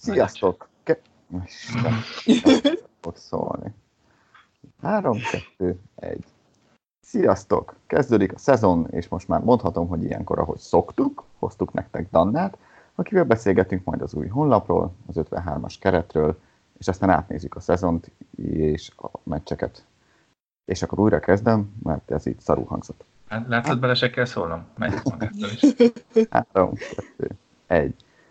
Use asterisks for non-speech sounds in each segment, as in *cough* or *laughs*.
Sziasztok! Ke- Isten, *laughs* fog szólni. 3, 2, 1. Sziasztok! Kezdődik a szezon, és most már mondhatom, hogy ilyenkor, ahogy szoktuk, hoztuk nektek Dannát, akivel beszélgetünk majd az új honlapról, az 53-as keretről, és aztán átnézzük a szezont és a meccseket. És akkor újra kezdem, mert ez így szarú hangzott. Hát, látod, bele se kell szólnom. Megy magától is. 3, 2, 1.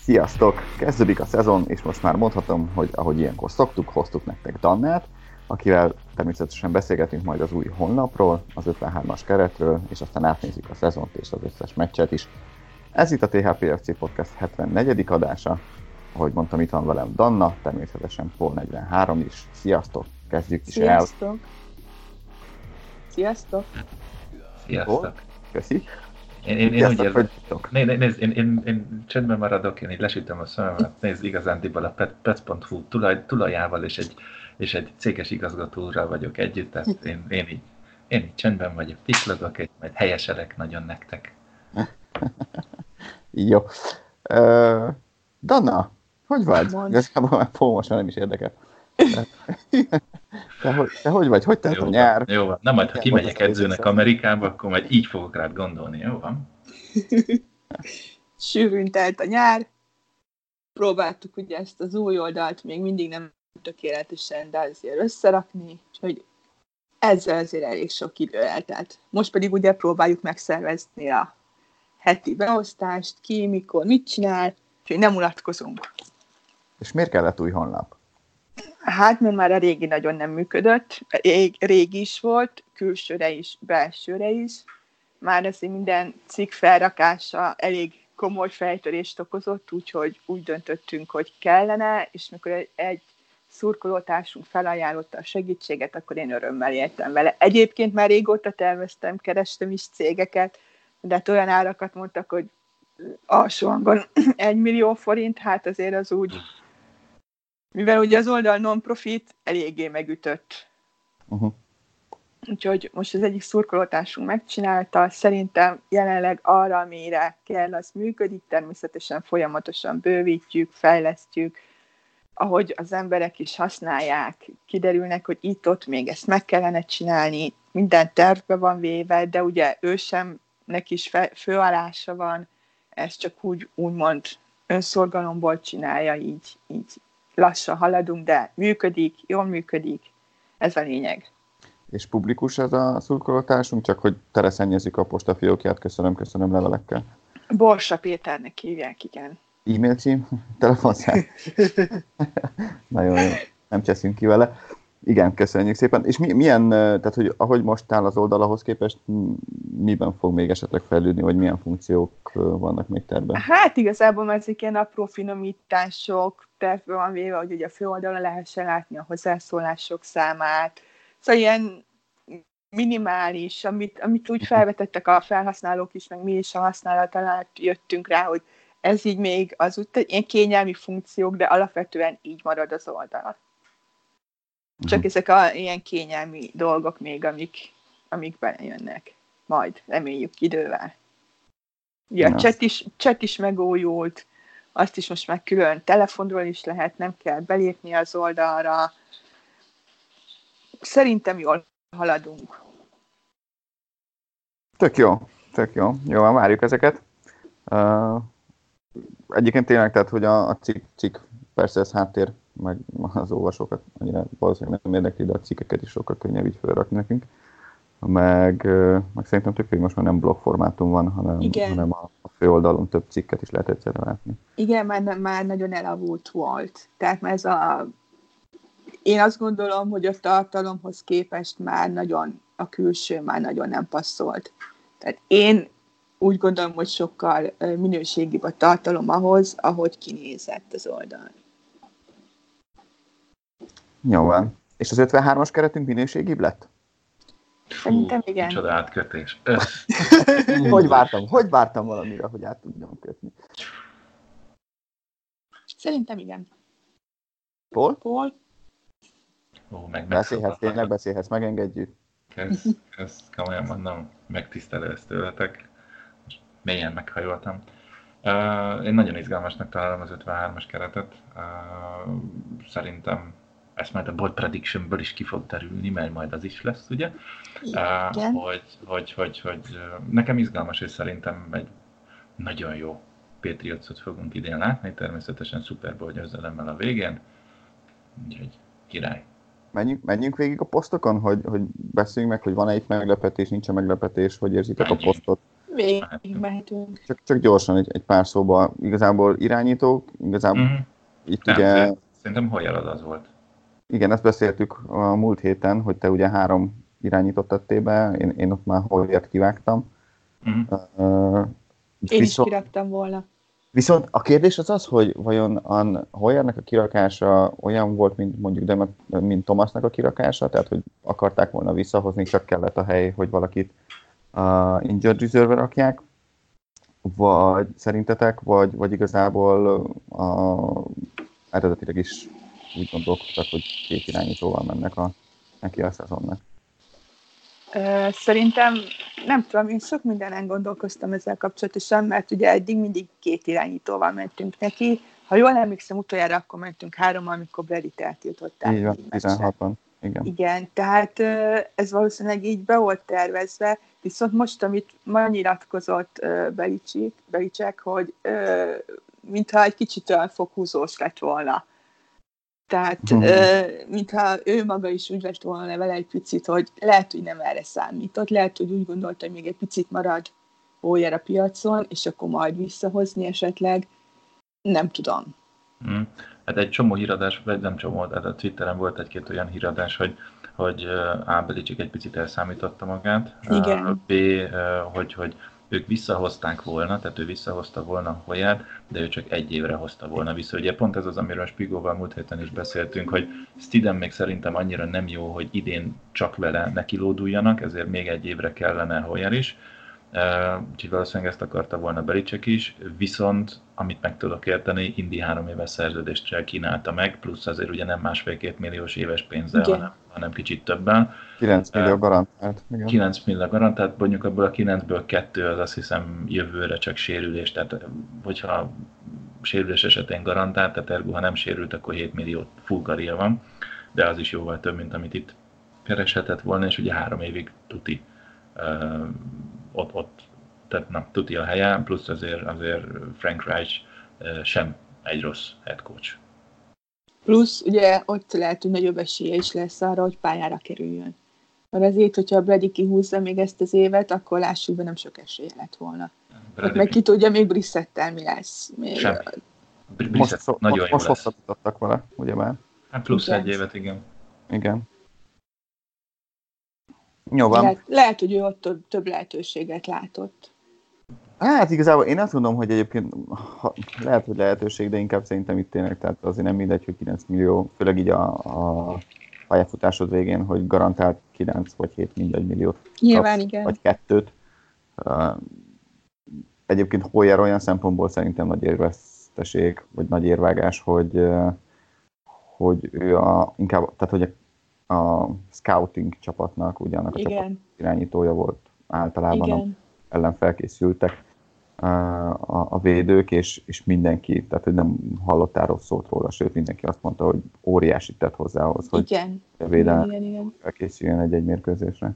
Sziasztok! Kezdődik a szezon, és most már mondhatom, hogy ahogy ilyenkor szoktuk, hoztuk nektek Dannát, akivel természetesen beszélgetünk majd az új honlapról, az 53-as keretről, és aztán átnézzük a szezont és az összes meccset is. Ez itt a THPFC Podcast 74. adása. Ahogy mondtam, itt van velem Danna, természetesen Paul 43 is. Sziasztok! Kezdjük is el. Sziasztok! Sziasztok! Sziasztok. Köszi. Én, én, én úgy érzem, né, né, nézd, én, én, én csendben maradok, én így lesütöm a szememet, nézd, igazándiból a pet, pets.hu tulaj, tulajával és egy, és egy céges igazgatóra vagyok együtt, tehát én, én, így, én így csendben vagyok, tiklodok, egy, majd helyeselek nagyon nektek. *laughs* Jó. Uh, Danna, hogy vagy? Igazából már most már nem is érdekel. Te, hogy, te hogy vagy? Hogy telt a nyár? jó van. Na majd, ha kimegyek edzőnek. Amerikába, akkor majd így fogok rád gondolni, jó van? *laughs* Sűrűn telt a nyár. Próbáltuk ugye ezt az új oldalt még mindig nem tökéletesen, de azért összerakni, úgyhogy ezzel azért elég sok idő eltelt. Most pedig ugye próbáljuk megszervezni a heti beosztást, ki, mikor, mit csinál, úgyhogy nem unatkozunk. És miért kellett új honlap? Hát, mert már a régi nagyon nem működött, Rég, régi is volt, külsőre is, belsőre is. Már azért minden cikk felrakása elég komoly fejtörést okozott, úgyhogy úgy döntöttünk, hogy kellene, és mikor egy- szurkolótársunk felajánlotta a segítséget, akkor én örömmel éltem vele. Egyébként már régóta terveztem, kerestem is cégeket, de hát olyan árakat mondtak, hogy alsó hangon *clears throat* egy millió forint, hát azért az úgy mivel ugye az oldal non-profit eléggé megütött. Uh-huh. Úgyhogy most az egyik szurkolótársunk megcsinálta, szerintem jelenleg arra, amire kell, az működik, természetesen folyamatosan bővítjük, fejlesztjük, ahogy az emberek is használják, kiderülnek, hogy itt-ott még ezt meg kellene csinálni, minden tervbe van véve, de ugye ő sem, neki is fe, főállása van, ezt csak úgy, úgymond önszorgalomból csinálja, így, így lassan haladunk, de működik, jól működik, ez a lényeg. És publikus ez a szurkolótársunk, csak hogy teleszennyezzük a postafiókját, köszönöm, köszönöm levelekkel. Borsa Péternek hívják, igen. E-mail cím, *laughs* telefonszám. *laughs* Nagyon jó, nem cseszünk ki vele. Igen, köszönjük szépen. És mi, milyen, eh, tehát hogy ahogy most áll az oldal, ahhoz képest miben fog még esetleg fejlődni, vagy milyen funkciók vannak még terben? Hát igazából már ezek ilyen apró finomítások, tervbe van véve, hogy ugye a főoldalon lehessen látni a hozzászólások számát. Szóval ilyen minimális, amit, amit úgy felvetettek a felhasználók is, meg mi is a használat alatt jöttünk rá, hogy ez így még az úgy ilyen kényelmi funkciók, de alapvetően így marad az oldal. Csak Mhm. ezek a ilyen kényelmi dolgok még, amik, amik belejönnek. Majd, reméljük idővel. Ugye a Na. chat is, chat is megújult, azt is most már külön telefonról is lehet, nem kell belépni az oldalra. Szerintem jól haladunk. Tök jó, tök jó. Jó, várjuk ezeket. Uh, egyébként tényleg, tehát, hogy a, a cikk, cikk, persze ez háttér, meg az olvasókat annyira valószínűleg nem érdekli, de a cikkeket is sokkal könnyebb így felrakni nekünk. Meg, meg szerintem tök hogy most már nem blog formátum van, hanem, Igen. hanem a, a főoldalon több cikket is lehet egyszerre látni. Igen, már, már nagyon elavult volt. Tehát már ez a... Én azt gondolom, hogy a tartalomhoz képest már nagyon, a külső már nagyon nem passzolt. Tehát én úgy gondolom, hogy sokkal minőségibb a tartalom ahhoz, ahogy kinézett az oldal. Jó van. És az 53-as keretünk minőségibb lett? Szerintem igen. Micsoda átkötés. *laughs* hogy vártam? Hogy vártam valamire, hogy át tudjam kötni? Szerintem igen. Paul? Paul? Ó, meg Beszélhetsz, tényleg beszélhetsz, megengedjük. Kezd, kezd, komolyan mondom, megtisztelő ezt tőletek. Most mélyen meghajoltam. Uh, én nagyon izgalmasnak találom az 53-as keretet. Uh, szerintem ezt majd a bold predictionből is ki fog derülni, mert majd az is lesz, ugye? Uh, hogy, hogy, hogy, hogy, nekem izgalmas, és szerintem egy nagyon jó Patriotsot fogunk idén látni, természetesen Super Bowl győzelemmel a végén. Úgyhogy király. Menjünk, menjünk végig a posztokon, hogy, hogy beszéljünk meg, hogy van-e itt meglepetés, nincs -e meglepetés, hogy érzitek a posztot? Végig mehetünk. Csak, csak gyorsan egy, egy pár szóba. Igazából irányítók, igazából mm-hmm. itt Nem, ugye... Szerintem Hoyalad az volt. Igen, ezt beszéltük a múlt héten, hogy te ugye három irányított tettél be, én, én ott már Hoyert kivágtam. Mm-hmm. Uh, én viszont, is kiraktam volna. Viszont a kérdés az az, hogy vajon a Hoyernek a kirakása olyan volt, mint mondjuk de mint Thomasnak a kirakása, tehát hogy akarták volna visszahozni, csak kellett a hely, hogy valakit uh, injured reserve rakják, vagy szerintetek, vagy, vagy igazából uh, eredetileg is úgy gondolkodtak, hogy két irányítóval mennek a, neki a szezonnak. Szerintem, nem tudom, én sok mindenen gondolkoztam ezzel kapcsolatosan, mert ugye eddig mindig két irányítóval mentünk neki. Ha jól emlékszem, utoljára akkor mentünk három, amikor Brady-t eltiltották. Így van, 16-ban. Igen. Igen, tehát ez valószínűleg így be volt tervezve, viszont most, amit ma nyilatkozott Belicek, hogy mintha egy kicsit olyan fokhúzós lett volna tehát, uh-huh. mintha ő maga is úgy lett volna vele egy picit, hogy lehet, hogy nem erre számított, lehet, hogy úgy gondolta, hogy még egy picit marad Ójer a piacon, és akkor majd visszahozni esetleg. Nem tudom. Hmm. Hát egy csomó híradás, vagy nem csomó, tehát a Twitteren volt egy-két olyan híradás, hogy hogy A. Belicik egy picit elszámította magát, Igen. B. hogy, hogy ők visszahozták volna, tehát ő visszahozta volna Hoyát, de ő csak egy évre hozta volna vissza. Ugye pont ez az, amiről Spigóval múlt héten is beszéltünk, hogy Stidham még szerintem annyira nem jó, hogy idén csak vele nekilóduljanak, ezért még egy évre kellene Hoyer is. Úgyhogy valószínűleg ezt akarta volna Belicek is, viszont amit meg tudok érteni, Indi három éves szerződést kínálta meg, plusz azért ugye nem másfél-két milliós éves pénzzel, hanem, hanem kicsit többen. 9 millió garantált. Igen. 9 millió garantált, mondjuk abból a 9-ből 2 az azt hiszem jövőre csak sérülés, tehát hogyha sérülés esetén garantált, tehát ergo, ha nem sérült, akkor 7 millió full van, de az is jóval több, mint amit itt kereshetett volna, és ugye három évig tuti ott, ott tehát na, tuti a helye, plusz azért, azért Frank Reich sem egy rossz head coach. Plusz ugye ott lehet, hogy nagyobb esélye is lesz arra, hogy pályára kerüljön. Mert azért, hogyha a Brady kihúzza még ezt az évet, akkor lássuk be, nem sok esélye lett volna. Brady meg ki tudja, még Brissettel mi lesz. Még Sem. Brissett most, nagyon most, most hosszabbítottak vele, ugye már? Hát plusz igen. egy évet, igen. Igen. Jó van. Lehet, lehet, hogy ő ott több, lehetőséget látott. Hát igazából én azt gondolom, hogy egyébként ha, lehet, hogy lehetőség, de inkább szerintem itt tényleg, tehát azért nem mindegy, hogy 9 millió, főleg így a, a pályafutásod végén, hogy garantált 9 vagy 7 mindegy milliót Nyilván, kapsz, igen. vagy kettőt. Uh, egyébként Hoyer olyan szempontból szerintem nagy érveszteség, vagy nagy érvágás, hogy, uh, hogy ő a, inkább, tehát hogy a, a scouting csapatnak, ugye annak a igen. csapat irányítója volt általában, igen. ellen felkészültek a, a védők, és, és mindenki, tehát hogy nem hallottál rossz szót róla, sőt mindenki azt mondta, hogy óriási tett hozzá ahhoz, hogy igen. a védelem igen, igen. felkészüljön egy-egy mérkőzésre.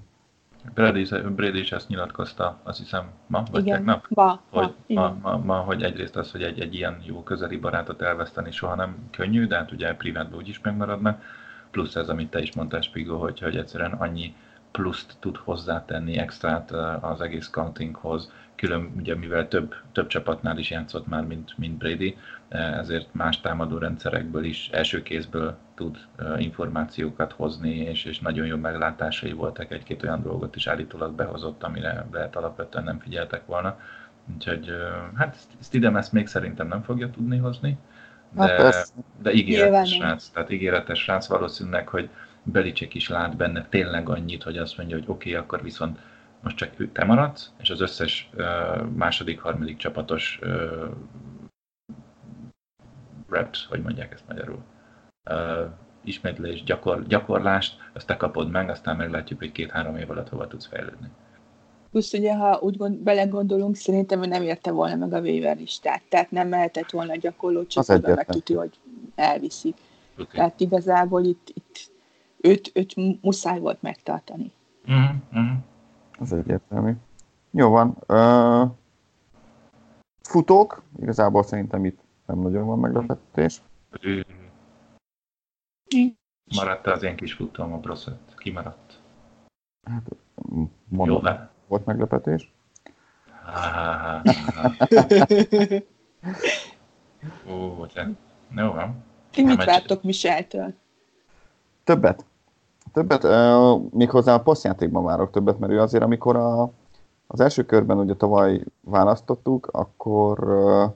Brady, Brady is ezt nyilatkozta, azt hiszem ma, vagy igen. tegnap, ma, hogy, ma, ma, ma, hogy egyrészt az, hogy egy, egy ilyen jó közeli barátot elveszteni soha nem könnyű, de hát ugye privátban úgyis megmaradnak, plusz ez, amit te is mondtál, Spigo, hogy, hogy egyszerűen annyi pluszt tud hozzátenni, extrát az egész countinghoz, külön, ugye mivel több, több csapatnál is játszott már, mint, mint Brady, ezért más támadó rendszerekből is első kézből tud információkat hozni, és, és nagyon jó meglátásai voltak, egy-két olyan dolgot is állítólag behozott, amire lehet alapvetően nem figyeltek volna. Úgyhogy hát Stidham ezt még szerintem nem fogja tudni hozni, de, hát de ígéretes srác, tehát ígéretes srác valószínűleg, hogy Belicek is lát benne tényleg annyit, hogy azt mondja, hogy oké, okay, akkor viszont most csak te maradsz, és az összes uh, második, harmadik csapatos uh, reps, hogy mondják ezt magyarul, uh, ismétlés, gyakor, gyakorlást, azt te kapod meg, aztán meglátjuk, hogy két-három év alatt hova tudsz fejlődni. Plusz ugye, ha úgy gond, belegondolunk, szerintem ő nem érte volna meg a waiver listát, tehát nem mehetett volna a gyakorló csapatba, meg tudja, hogy elviszik. Okay. Tehát igazából itt, itt őt, őt muszáj volt megtartani. Mm-hmm. Ez egyértelmű. Jó van. Uh, futók, igazából szerintem itt nem nagyon van meglepetés. Maradt az én kis futóm a Brosset. Kimaradt. Hát, mondom, Jó, volt meglepetés. Ó, de jó van. Ti mit vártok Micheltől? Többet. Többet, uh, méghozzá a posztjátékban várok többet, mert ő azért, amikor a, az első körben ugye tavaly választottuk, akkor, uh,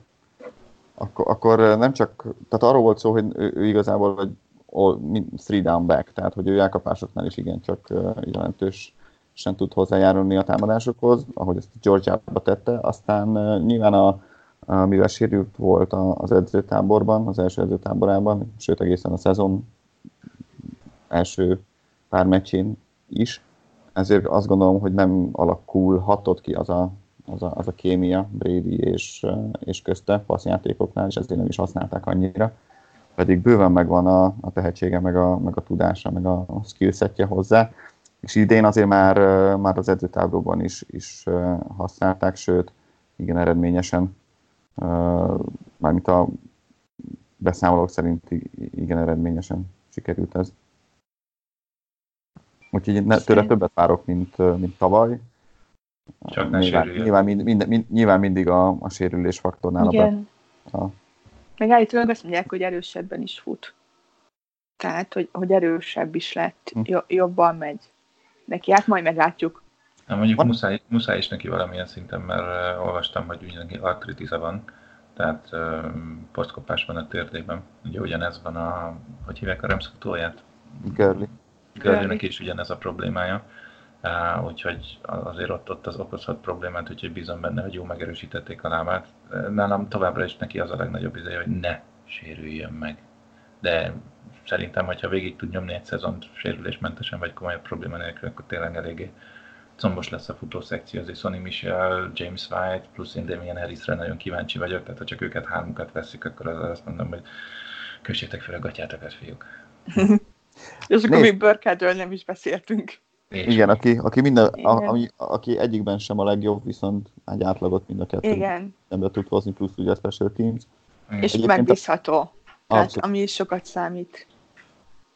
akkor, akkor nem csak, tehát arról volt szó, hogy ő, ő igazából egy all, three down back, tehát hogy ő elkapásoknál is igencsak uh, jelentős sem tud hozzájárulni a támadásokhoz, ahogy ezt Georgiába tette. Aztán nyilván a, a, mivel sérült volt az edzőtáborban, az első edzőtáborában, sőt egészen a szezon első pár meccsén is, ezért azt gondolom, hogy nem alakulhatott ki az a, az a, az a kémia Brady és, és közte passzjátékoknál, és ezért nem is használták annyira. Pedig bőven megvan a, a tehetsége, meg a, meg a tudása, meg a skillsetje hozzá. És idén azért már, már az edzőtáborban is, is használták, sőt, igen eredményesen, mármint a beszámolók szerint igen eredményesen sikerült ez. Úgyhogy ne, tőle többet várok, mint, mint tavaly. Csak ne nyilván, nyilván, mind, mind, mind, nyilván mindig a, a sérülés faktornál Igen. a, a... Meg állítólag azt mondják, hogy erősebben is fut. Tehát, hogy, hogy erősebb is lett, hm. jobban megy. Neki hát majd meglátjuk. Na, mondjuk muszáj, muszáj is neki valamilyen szinten, mert uh, olvastam, hogy neki artritisa van, tehát uh, posztkopás van a térdében. Ugye ugyanez van a, hogy hívják a remszkutóját? Görli. Görlinek is ugyanez a problémája. Uh, úgyhogy azért ott, ott az okozhat problémát, úgyhogy bízom benne, hogy jó megerősítették a lábát. Nálam továbbra is neki az a legnagyobb ideje, hogy ne sérüljön meg. De szerintem, hogyha végig tud nyomni egy szezont sérülésmentesen, vagy komolyabb probléma nélkül, akkor tényleg eléggé combos lesz a futószekció, azért Sonny Michel, James White, plusz én Damien Harrisre nagyon kíváncsi vagyok, tehát ha csak őket hármukat veszik, akkor az azt mondom, hogy kössétek fel a gatyátokat, fiúk. *laughs* És akkor még Börkádről nem is beszéltünk. Igen, aki, aki, minden, A, ami, aki egyikben sem a legjobb, viszont egy átlagot mind a kettő Igen. nem tud hozni, plusz ugye a special teams. És Egyébként megbízható, tehát ami is sokat számít.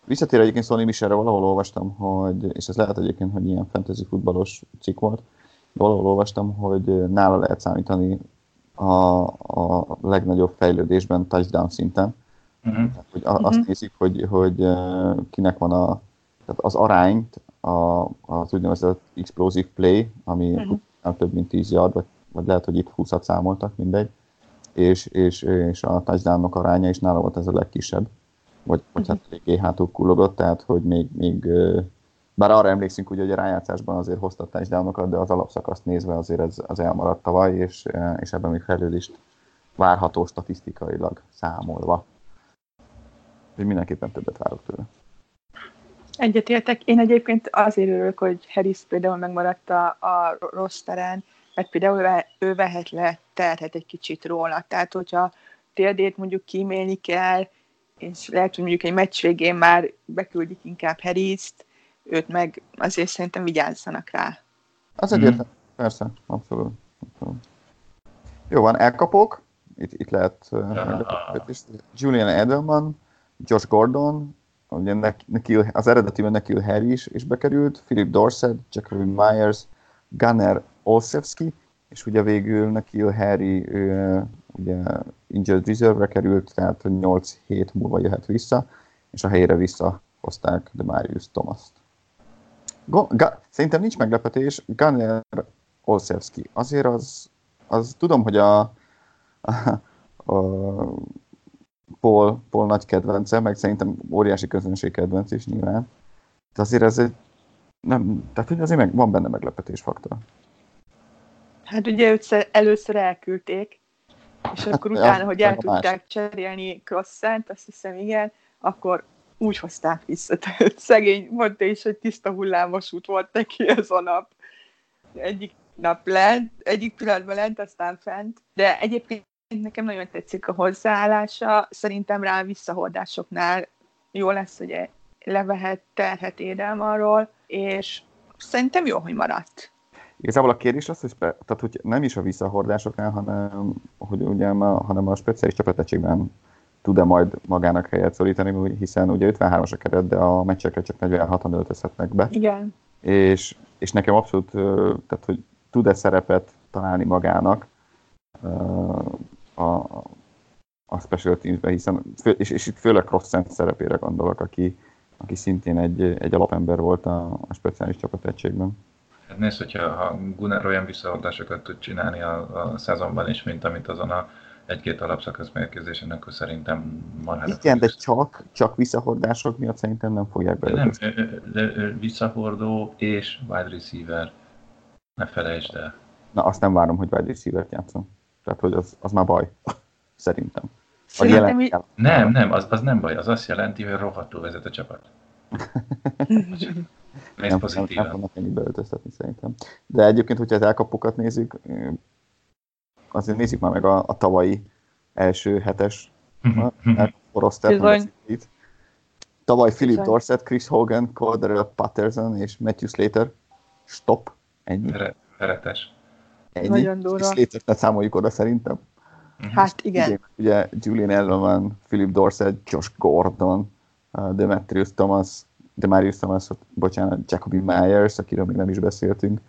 Visszatér egyébként Sonny Michelre, valahol olvastam, hogy, és ez lehet egyébként, hogy ilyen fantasy futballos cikk volt, valahol olvastam, hogy nála lehet számítani a, a legnagyobb fejlődésben touchdown szinten. Uh-huh. Hogy azt uh-huh. nézik, hogy, hogy kinek van a, tehát az arányt a, az úgynevezett explosive play, ami uh-huh. nem több mint 10 yard, vagy, vagy lehet, hogy itt 20-at számoltak, mindegy, és, és, és a touchdownok aránya is nála volt ez a legkisebb vagy, vagy hát eléggé hátul kullogott, tehát hogy még, még bár arra emlékszünk, ugye, hogy a rájátszásban azért hozta touchdownokat, de az alapszakaszt nézve azért ez, az elmaradt tavaly, és, és ebben még fejlődést várható statisztikailag számolva. Úgyhogy mindenképpen többet várok tőle. Egyetértek. Én egyébként azért örülök, hogy Harris például megmaradt a, a rossz terén, mert például ő vehet le, terhet egy kicsit róla. Tehát, hogyha térdét mondjuk kímélni kell, és lehet, hogy mondjuk egy meccs végén már beküldik inkább Harris-t, őt meg azért szerintem vigyázzanak rá. Az egyértelmű, mm. persze, abszolút. abszolút. Jó van, elkapok, itt, itt lehet uh, Julian Edelman, Josh Gordon, ugye Nekil, az eredetiben Nekil Harry is, is bekerült, Philip Dorset, Jacoby Myers, Gunnar Olszewski, és ugye végül Nekil Harry ő, ugye injured reserve-re került, tehát 8 hét múlva jöhet vissza, és a helyére visszahozták de Marius Thomas-t. Ga- szerintem nincs meglepetés, Gunnar Olszewski. Azért az, az tudom, hogy a, a, a Paul, Paul nagy kedvence, meg szerintem óriási közönség kedvenc is nyilván. De azért ez egy, nem, tehát azért meg, van benne meglepetés faktor. Hát ugye őt először elküldték, és hát, akkor utána, ja, hogy el tudták cserélni Crosszent, azt hiszem igen, akkor úgy hozták vissza. *laughs* Tehát szegény, mondta is, hogy tiszta hullámos út volt neki ez a nap. Egyik nap lent, egyik pillanatban lent, aztán fent. De egyébként nekem nagyon tetszik a hozzáállása. Szerintem rá a visszahordásoknál jó lesz, hogy levehet terhet édelmarról, és szerintem jó, hogy maradt. Igazából a kérdés az, hogy, tehát, hogy nem is a visszahordásoknál, hanem, hogy ugye, hanem a speciális csapategységben tud-e majd magának helyet szorítani, hiszen ugye 53-as a keret, de a meccsekre csak 46-an öltözhetnek be. Igen. És, és nekem abszolút, tehát hogy tud-e szerepet találni magának a, a special teamsbe, hiszen, és, és itt főleg Crossent szerepére gondolok, aki, aki szintén egy, egy alapember volt a, a speciális csapategységben. Hát nézd, hogyha ha Gunnar olyan visszaadásokat tud csinálni a, a szezonban is, mint amit azon a egy-két alapszakasz mérkőzésen, akkor szerintem marhára Igen, de csak, csak visszahordások miatt szerintem nem fogják be. Nem, visszahordó és wide receiver. Ne felejtsd el. Na, azt nem várom, hogy wide receiver-t játszom. Tehát, hogy az, az már baj. *laughs* Szerintem. Szerintem így... Nem, nem, az, az nem baj. Az azt jelenti, hogy rohadtul vezet a csapat. *laughs* nem, nem, nem, nem fognak ennyi beöltöztetni szerintem. De egyébként, hogyha az elkapukat nézzük, azért nézzük már meg a, a tavalyi első hetes roster Tavaly Philip Dorset, Chris Hogan, Cordero Patterson és Matthew Slater. Stop. Ennyi. Veretes. Ennyi. Nagyon durva. Slater ne számoljuk oda szerintem. Hát igen. Ugye, ugye Julian Edelman, Philip Dorset, Josh Gordon, uh, Demetrius Thomas, Demarius Thomas, bocsánat, Jacoby Myers, akiről még nem is beszéltünk.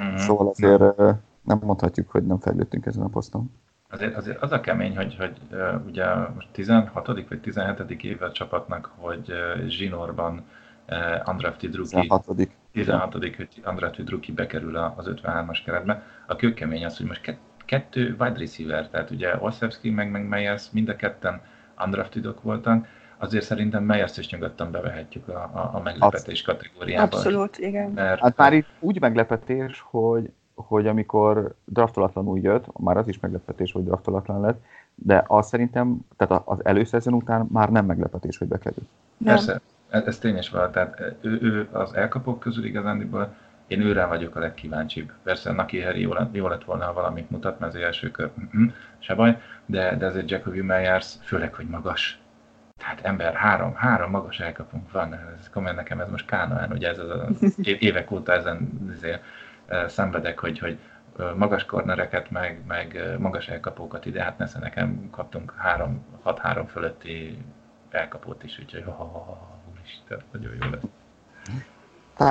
Mm-hmm. Szóval azért uh, nem mondhatjuk, hogy nem fejlődtünk ezen a poszton. Azért, azért az a kemény, hogy, hogy uh, ugye most 16. vagy 17. éve a csapatnak, hogy uh, Zsinorban uh, undrafted rookie, 16. 16. hogy undrafted rookie bekerül az 53-as keretbe. A kőkemény az, hogy most kettő wide receiver, tehát ugye Olszewski meg, meg Meyers mind a ketten undraftedok voltak, azért szerintem Meyers is nyugodtan bevehetjük a, a, a meglepetés kategóriába. Abszolút, igen. Mert... Hát már itt úgy meglepetés, hogy hogy amikor draftolatlanul jött, már az is meglepetés, hogy draftolatlan lett, de az szerintem, tehát az előszezon után már nem meglepetés, hogy bekerült. Persze, ez, ez tényes van. Tehát ő, ő az elkapók közül igazándiból én őre vagyok a legkíváncsibb. Persze Naki Harry jó lett, jó lett volna, ha valamit mutat, mert az első kör mm-hmm, se baj, de, de ezért Jacoby Meyers, főleg, hogy magas. Tehát ember, három, három magas elkapunk van, ez komolyan nekem ez most kánoán, ugye ez az *laughs* évek óta ezen azért szenvedek, hogy, hogy magas kornereket, meg, meg magas elkapókat ide, hát nesze nekem kaptunk 6-3 fölötti elkapót is, úgyhogy ha, ha, ha, úristen, nagyon jó lett.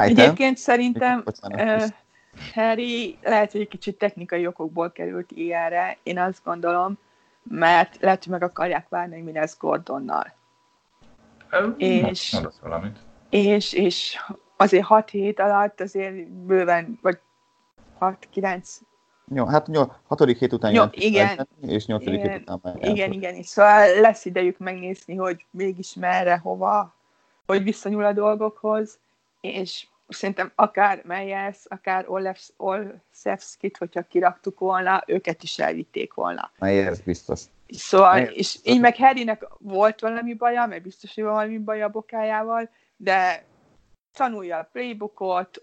Egyébként szerintem uh, Harry lehet, hogy egy kicsit technikai okokból került ilyenre, én azt gondolom, mert lehet, hogy meg akarják várni, hogy mi lesz Gordonnal. És, valamit. És, és azért 6 hét alatt azért bőven, vagy 6-9 jó, hát nyol, hatodik hét után Jó, igen, és nyolcadik hét után már Igen, igen, és szóval lesz idejük megnézni, hogy mégis merre, hova, hogy visszanyúl a dolgokhoz, és szerintem akár Meyers, akár Olszewskit, hogyha kiraktuk volna, őket is elvitték volna. Meyers biztos. Szóval, és így meg Harrynek volt valami baja, mert biztos, hogy valami baja a bokájával, de tanulja a playbookot,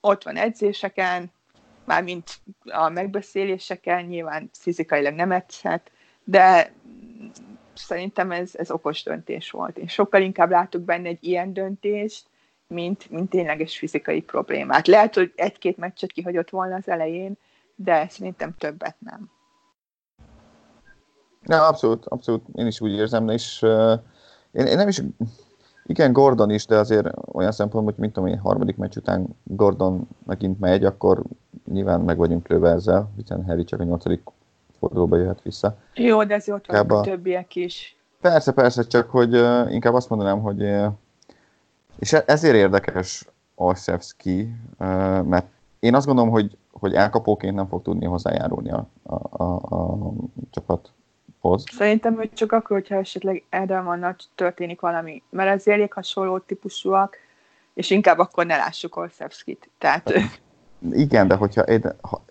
ott van edzéseken, mármint a megbeszéléseken, nyilván fizikailag nem edzhet, de szerintem ez, ez okos döntés volt. Én sokkal inkább látok benne egy ilyen döntést, mint, mint tényleges fizikai problémát. Lehet, hogy egy-két meccset kihagyott volna az elején, de szerintem többet nem. Ja, abszolút, abszolút. Én is úgy érzem, és uh, én, én nem is Igen, Gordon is, de azért olyan szempontból, hogy mint tudom én, harmadik meccs után Gordon megint megy, akkor nyilván meg vagyunk lőve ezzel, hiszen Harry csak a nyolcadik fordulóba jöhet vissza. Jó, de azért ott vannak a többiek is. Persze, persze, csak hogy uh, inkább azt mondanám, hogy uh, és e- ezért érdekes Olszewski, uh, mert én azt gondolom, hogy, hogy elkapóként nem fog tudni hozzájárulni a, a, a, a csapathoz. Szerintem, hogy csak akkor, hogyha esetleg Edelmannal történik valami, mert az elég hasonló típusúak, és inkább akkor ne lássuk Olszewskit. Tehát Igen, de hogyha Ed, ha,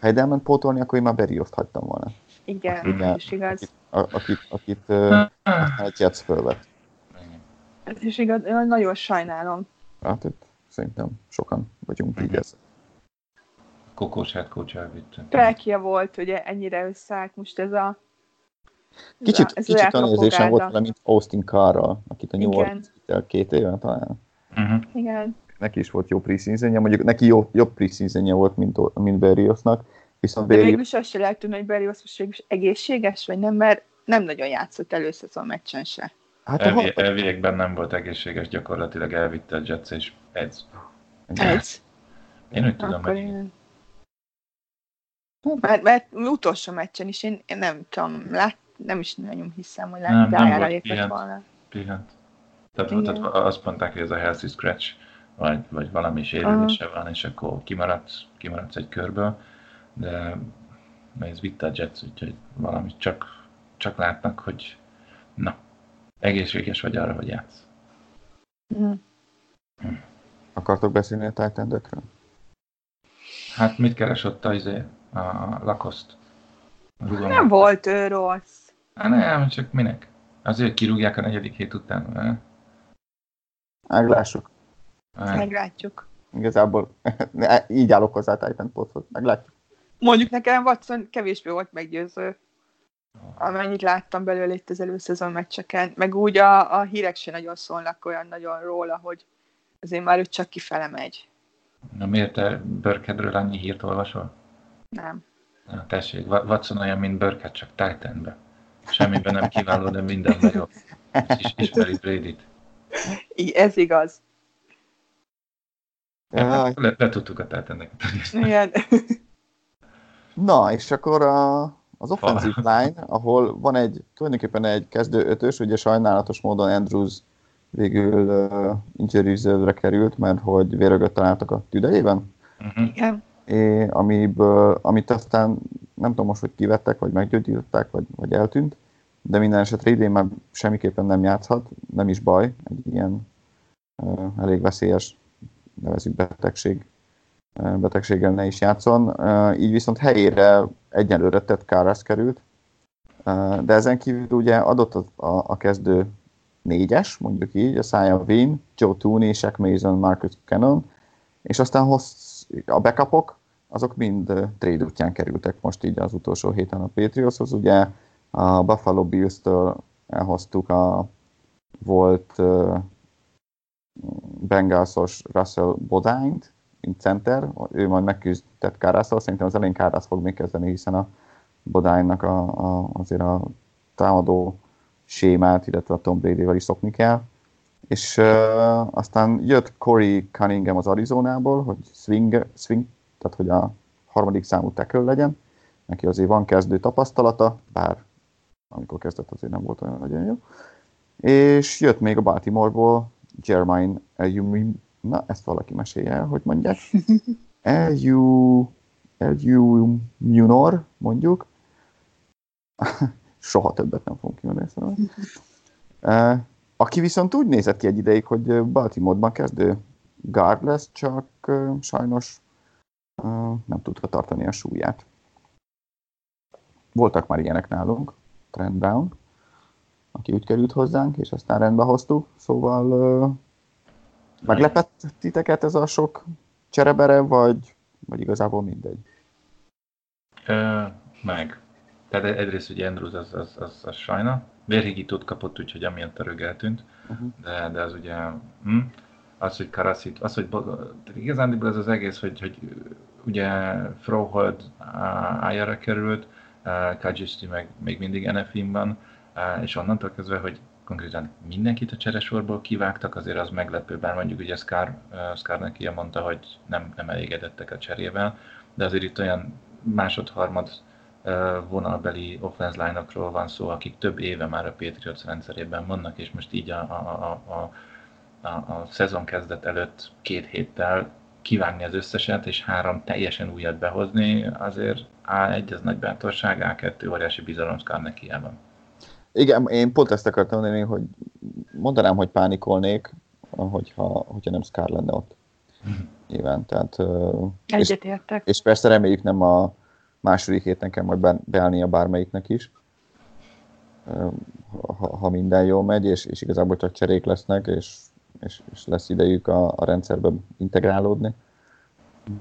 ha Edelman pótolni, akkor én már Berrioszt hagytam volna. igen, Igen. ez is igaz. A, akit, akit uh, egy fölvett. Ez is igaz, én nagyon sajnálom. Hát itt szerintem sokan vagyunk így ez. Kokós head coach elvitte. Pelkia volt, ugye ennyire összeállt most ez a Kicsit, a, ez kicsit olyan érzésem volt vele, mint Austin Carrral, akit a New. Orleans két éve talán. Uh-huh. Igen. Neki is volt jó preseasonja, mondjuk neki jó, jobb preseasonja volt, mint, mint Berriosnak, viszont De végül is azt se lehet tudni, hogy Berrios most végül is egészséges, vagy nem, mert nem nagyon játszott előszezon meccsen se. hát a Elvi, harmadik- elviekben nem volt egészséges, gyakorlatilag elvitte a Jets és edz. Ez. Én úgy tudom, Akkor hogy én... Mert, mert utolsó meccsen is én, én nem tudom, lát, nem is nagyon hiszem, hogy rájára volt lépett ilyen. volna. pihent. Tehát, Igen. tehát azt mondták, hogy ez a healthy scratch, vagy, vagy valami sérülése van, és akkor kimaradsz, kimaradsz egy körből, de ez vitte a Jets, úgyhogy valamit csak, csak látnak, hogy na, egészséges vagy arra, hogy játsz. Mhm. Akartok beszélni a titan Hát mit keres ott a, izé, a lakoszt? Rugom- Nem volt ő rossz. Hát nem, csak minek? Azért kirúgják a negyedik hét után. ne? Meglássuk. Hát, Meglátjuk. Igazából *laughs* így állok hozzá a Titan. Meglátjuk. Mondjuk nekem Watson kevésbé volt meggyőző, amennyit láttam belőle itt az előszezon meccseken. Meg úgy a, a hírek se nagyon szólnak olyan nagyon róla, hogy azért már ő csak kifele megy. Na miért te Burkheadről annyi hírt olvasol? Nem. Na, tessék, Wa- Watson olyan, mint Burkhead, csak Titanbe. Semmiben nem kiváló, de mindenben jó. És is, ismeri Brady-t. I- ez igaz. Jaj. Le, letudtuk a Titannek. Igen. Na, és akkor a, az offensive line, ahol van egy, tulajdonképpen egy kezdő ötös, ugye sajnálatos módon Andrews végül uh, injury került, mert hogy vérögöt találtak a tüdejében, Uh-huh. Igen. É, amiből, amit aztán nem tudom most, hogy kivettek, vagy meggyógyították, vagy, vagy eltűnt, de minden esetre idén már semmiképpen nem játszhat, nem is baj, egy ilyen elég veszélyes, nevezük betegség, uh, betegséggel ne is játszon. Így viszont helyére egyelőre Ted Karras került, de ezen kívül ugye adott a, a, a kezdő négyes, mondjuk így, a Sia Wynn, Joe Tooney, Shaq Mason, Marcus Cannon, és aztán hossz, a backupok, azok mind trade útján kerültek most így az utolsó héten a Patriotshoz. Ugye a Buffalo Bills-től elhoztuk a volt Bengalsos Russell Bodányt, mint center, ő majd megküzdett Kárászal, szerintem az elején Kárász fog még kezdeni, hiszen a Bodánynak a, a, azért a támadó sémát, illetve a Tom Brady-vel is szokni kell. És uh, aztán jött Corey Cunningham az Arizonából, hogy swing, swing, tehát hogy a harmadik számú tackle legyen. Neki azért van kezdő tapasztalata, bár amikor kezdett azért nem volt olyan nagyon jó. És jött még a Baltimoreból Jermaine Eljumi, na ezt valaki mesélje el, hogy mondják. *laughs* Elju, Elju Munor, mondjuk. *laughs* Soha többet nem fogunk kimondani nevet. Uh, *laughs* aki viszont úgy nézett ki egy ideig, hogy Baltimore-ban kezdő guard lesz, csak uh, sajnos nem tudta tartani a súlyát. Voltak már ilyenek nálunk, Trent Brown, aki úgy került hozzánk, és aztán rendbe hoztuk, szóval uh, meglepett titeket ez a sok cserebere, vagy, vagy igazából mindegy? Ö, meg. Tehát egyrészt ugye Andrews az, az, az, az sajna. Vérhigítót kapott, úgyhogy amiatt a rög eltűnt. Uh-huh. De, de az ugye, hm, az, hogy Karaszit, az, hogy igazándiból ez az egész, hogy, hogy ugye Frohold ájára került, Kajisti meg még mindig NFI-n van, és onnantól kezdve, hogy konkrétan mindenkit a cseresorból kivágtak, azért az meglepő, bár mondjuk ugye Scar, Scarnecchia mondta, hogy nem, nem elégedettek a cserével, de azért itt olyan másod-harmad vonalbeli offense line van szó, akik több éve már a Patriots rendszerében vannak, és most így a, a, a, a, a szezon kezdet előtt két héttel kivágni az összeset, és három teljesen újat behozni, azért A1 az nagy bátorság, A2 óriási bizalom Scarneckiában. Igen, én pont ezt akartam mondani, hogy mondanám, hogy pánikolnék, hogyha, hogyha nem Scar lenne ott. Nyilván, tehát... Egyetértek. És, és persze reméljük nem a második héten kell majd beállnia bármelyiknek is, ha, ha minden jól megy, és, és igazából csak cserék lesznek, és, és, és lesz idejük a, a rendszerben integrálódni.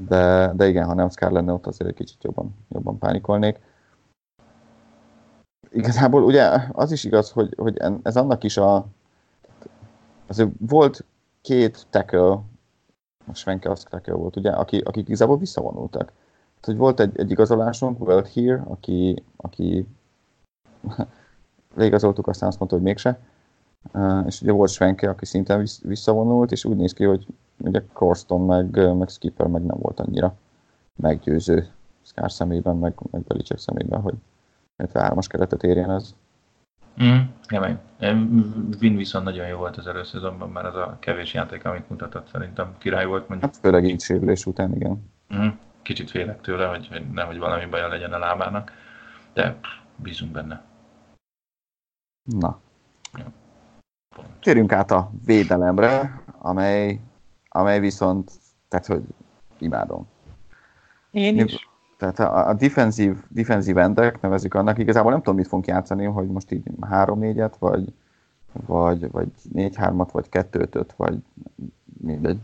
De, de igen, ha nem Scar lenne ott, azért egy kicsit jobban, jobban pánikolnék igazából ugye az is igaz, hogy, hogy ez annak is a... Azért volt két tackle, a Svenke az tackle volt, ugye, aki, akik igazából visszavonultak. Tehát, hogy volt egy, egy igazolásunk, World Here, aki, aki *laughs* leigazoltuk, aztán azt mondta, hogy mégse. És ugye volt Svenke, aki szintén visszavonult, és úgy néz ki, hogy ugye Corston meg, meg Skipper meg nem volt annyira meggyőző Scar szemében, meg, meg Belicek szemében, hogy, illetve hármas keretet érjen ez. Mm, kemény. Vin viszont nagyon jó volt az előszezonban, mert az a kevés játék, amit mutatott, szerintem király volt. Mondjuk. Hát főleg így sérülés után, igen. Mm, kicsit félek tőle, hogy, hogy nehogy valami baja legyen a lábának, de bízunk benne. Na. Ja. Térjünk át a védelemre, amely, amely viszont, tehát hogy imádom. Én is. Tehát a, a defensív, defensív endek, nevezik annak, igazából nem tudom, mit fogunk játszani, hogy most így 3-4-et, vagy, vagy, vagy 4-3-at, vagy 2-5, vagy mindegy.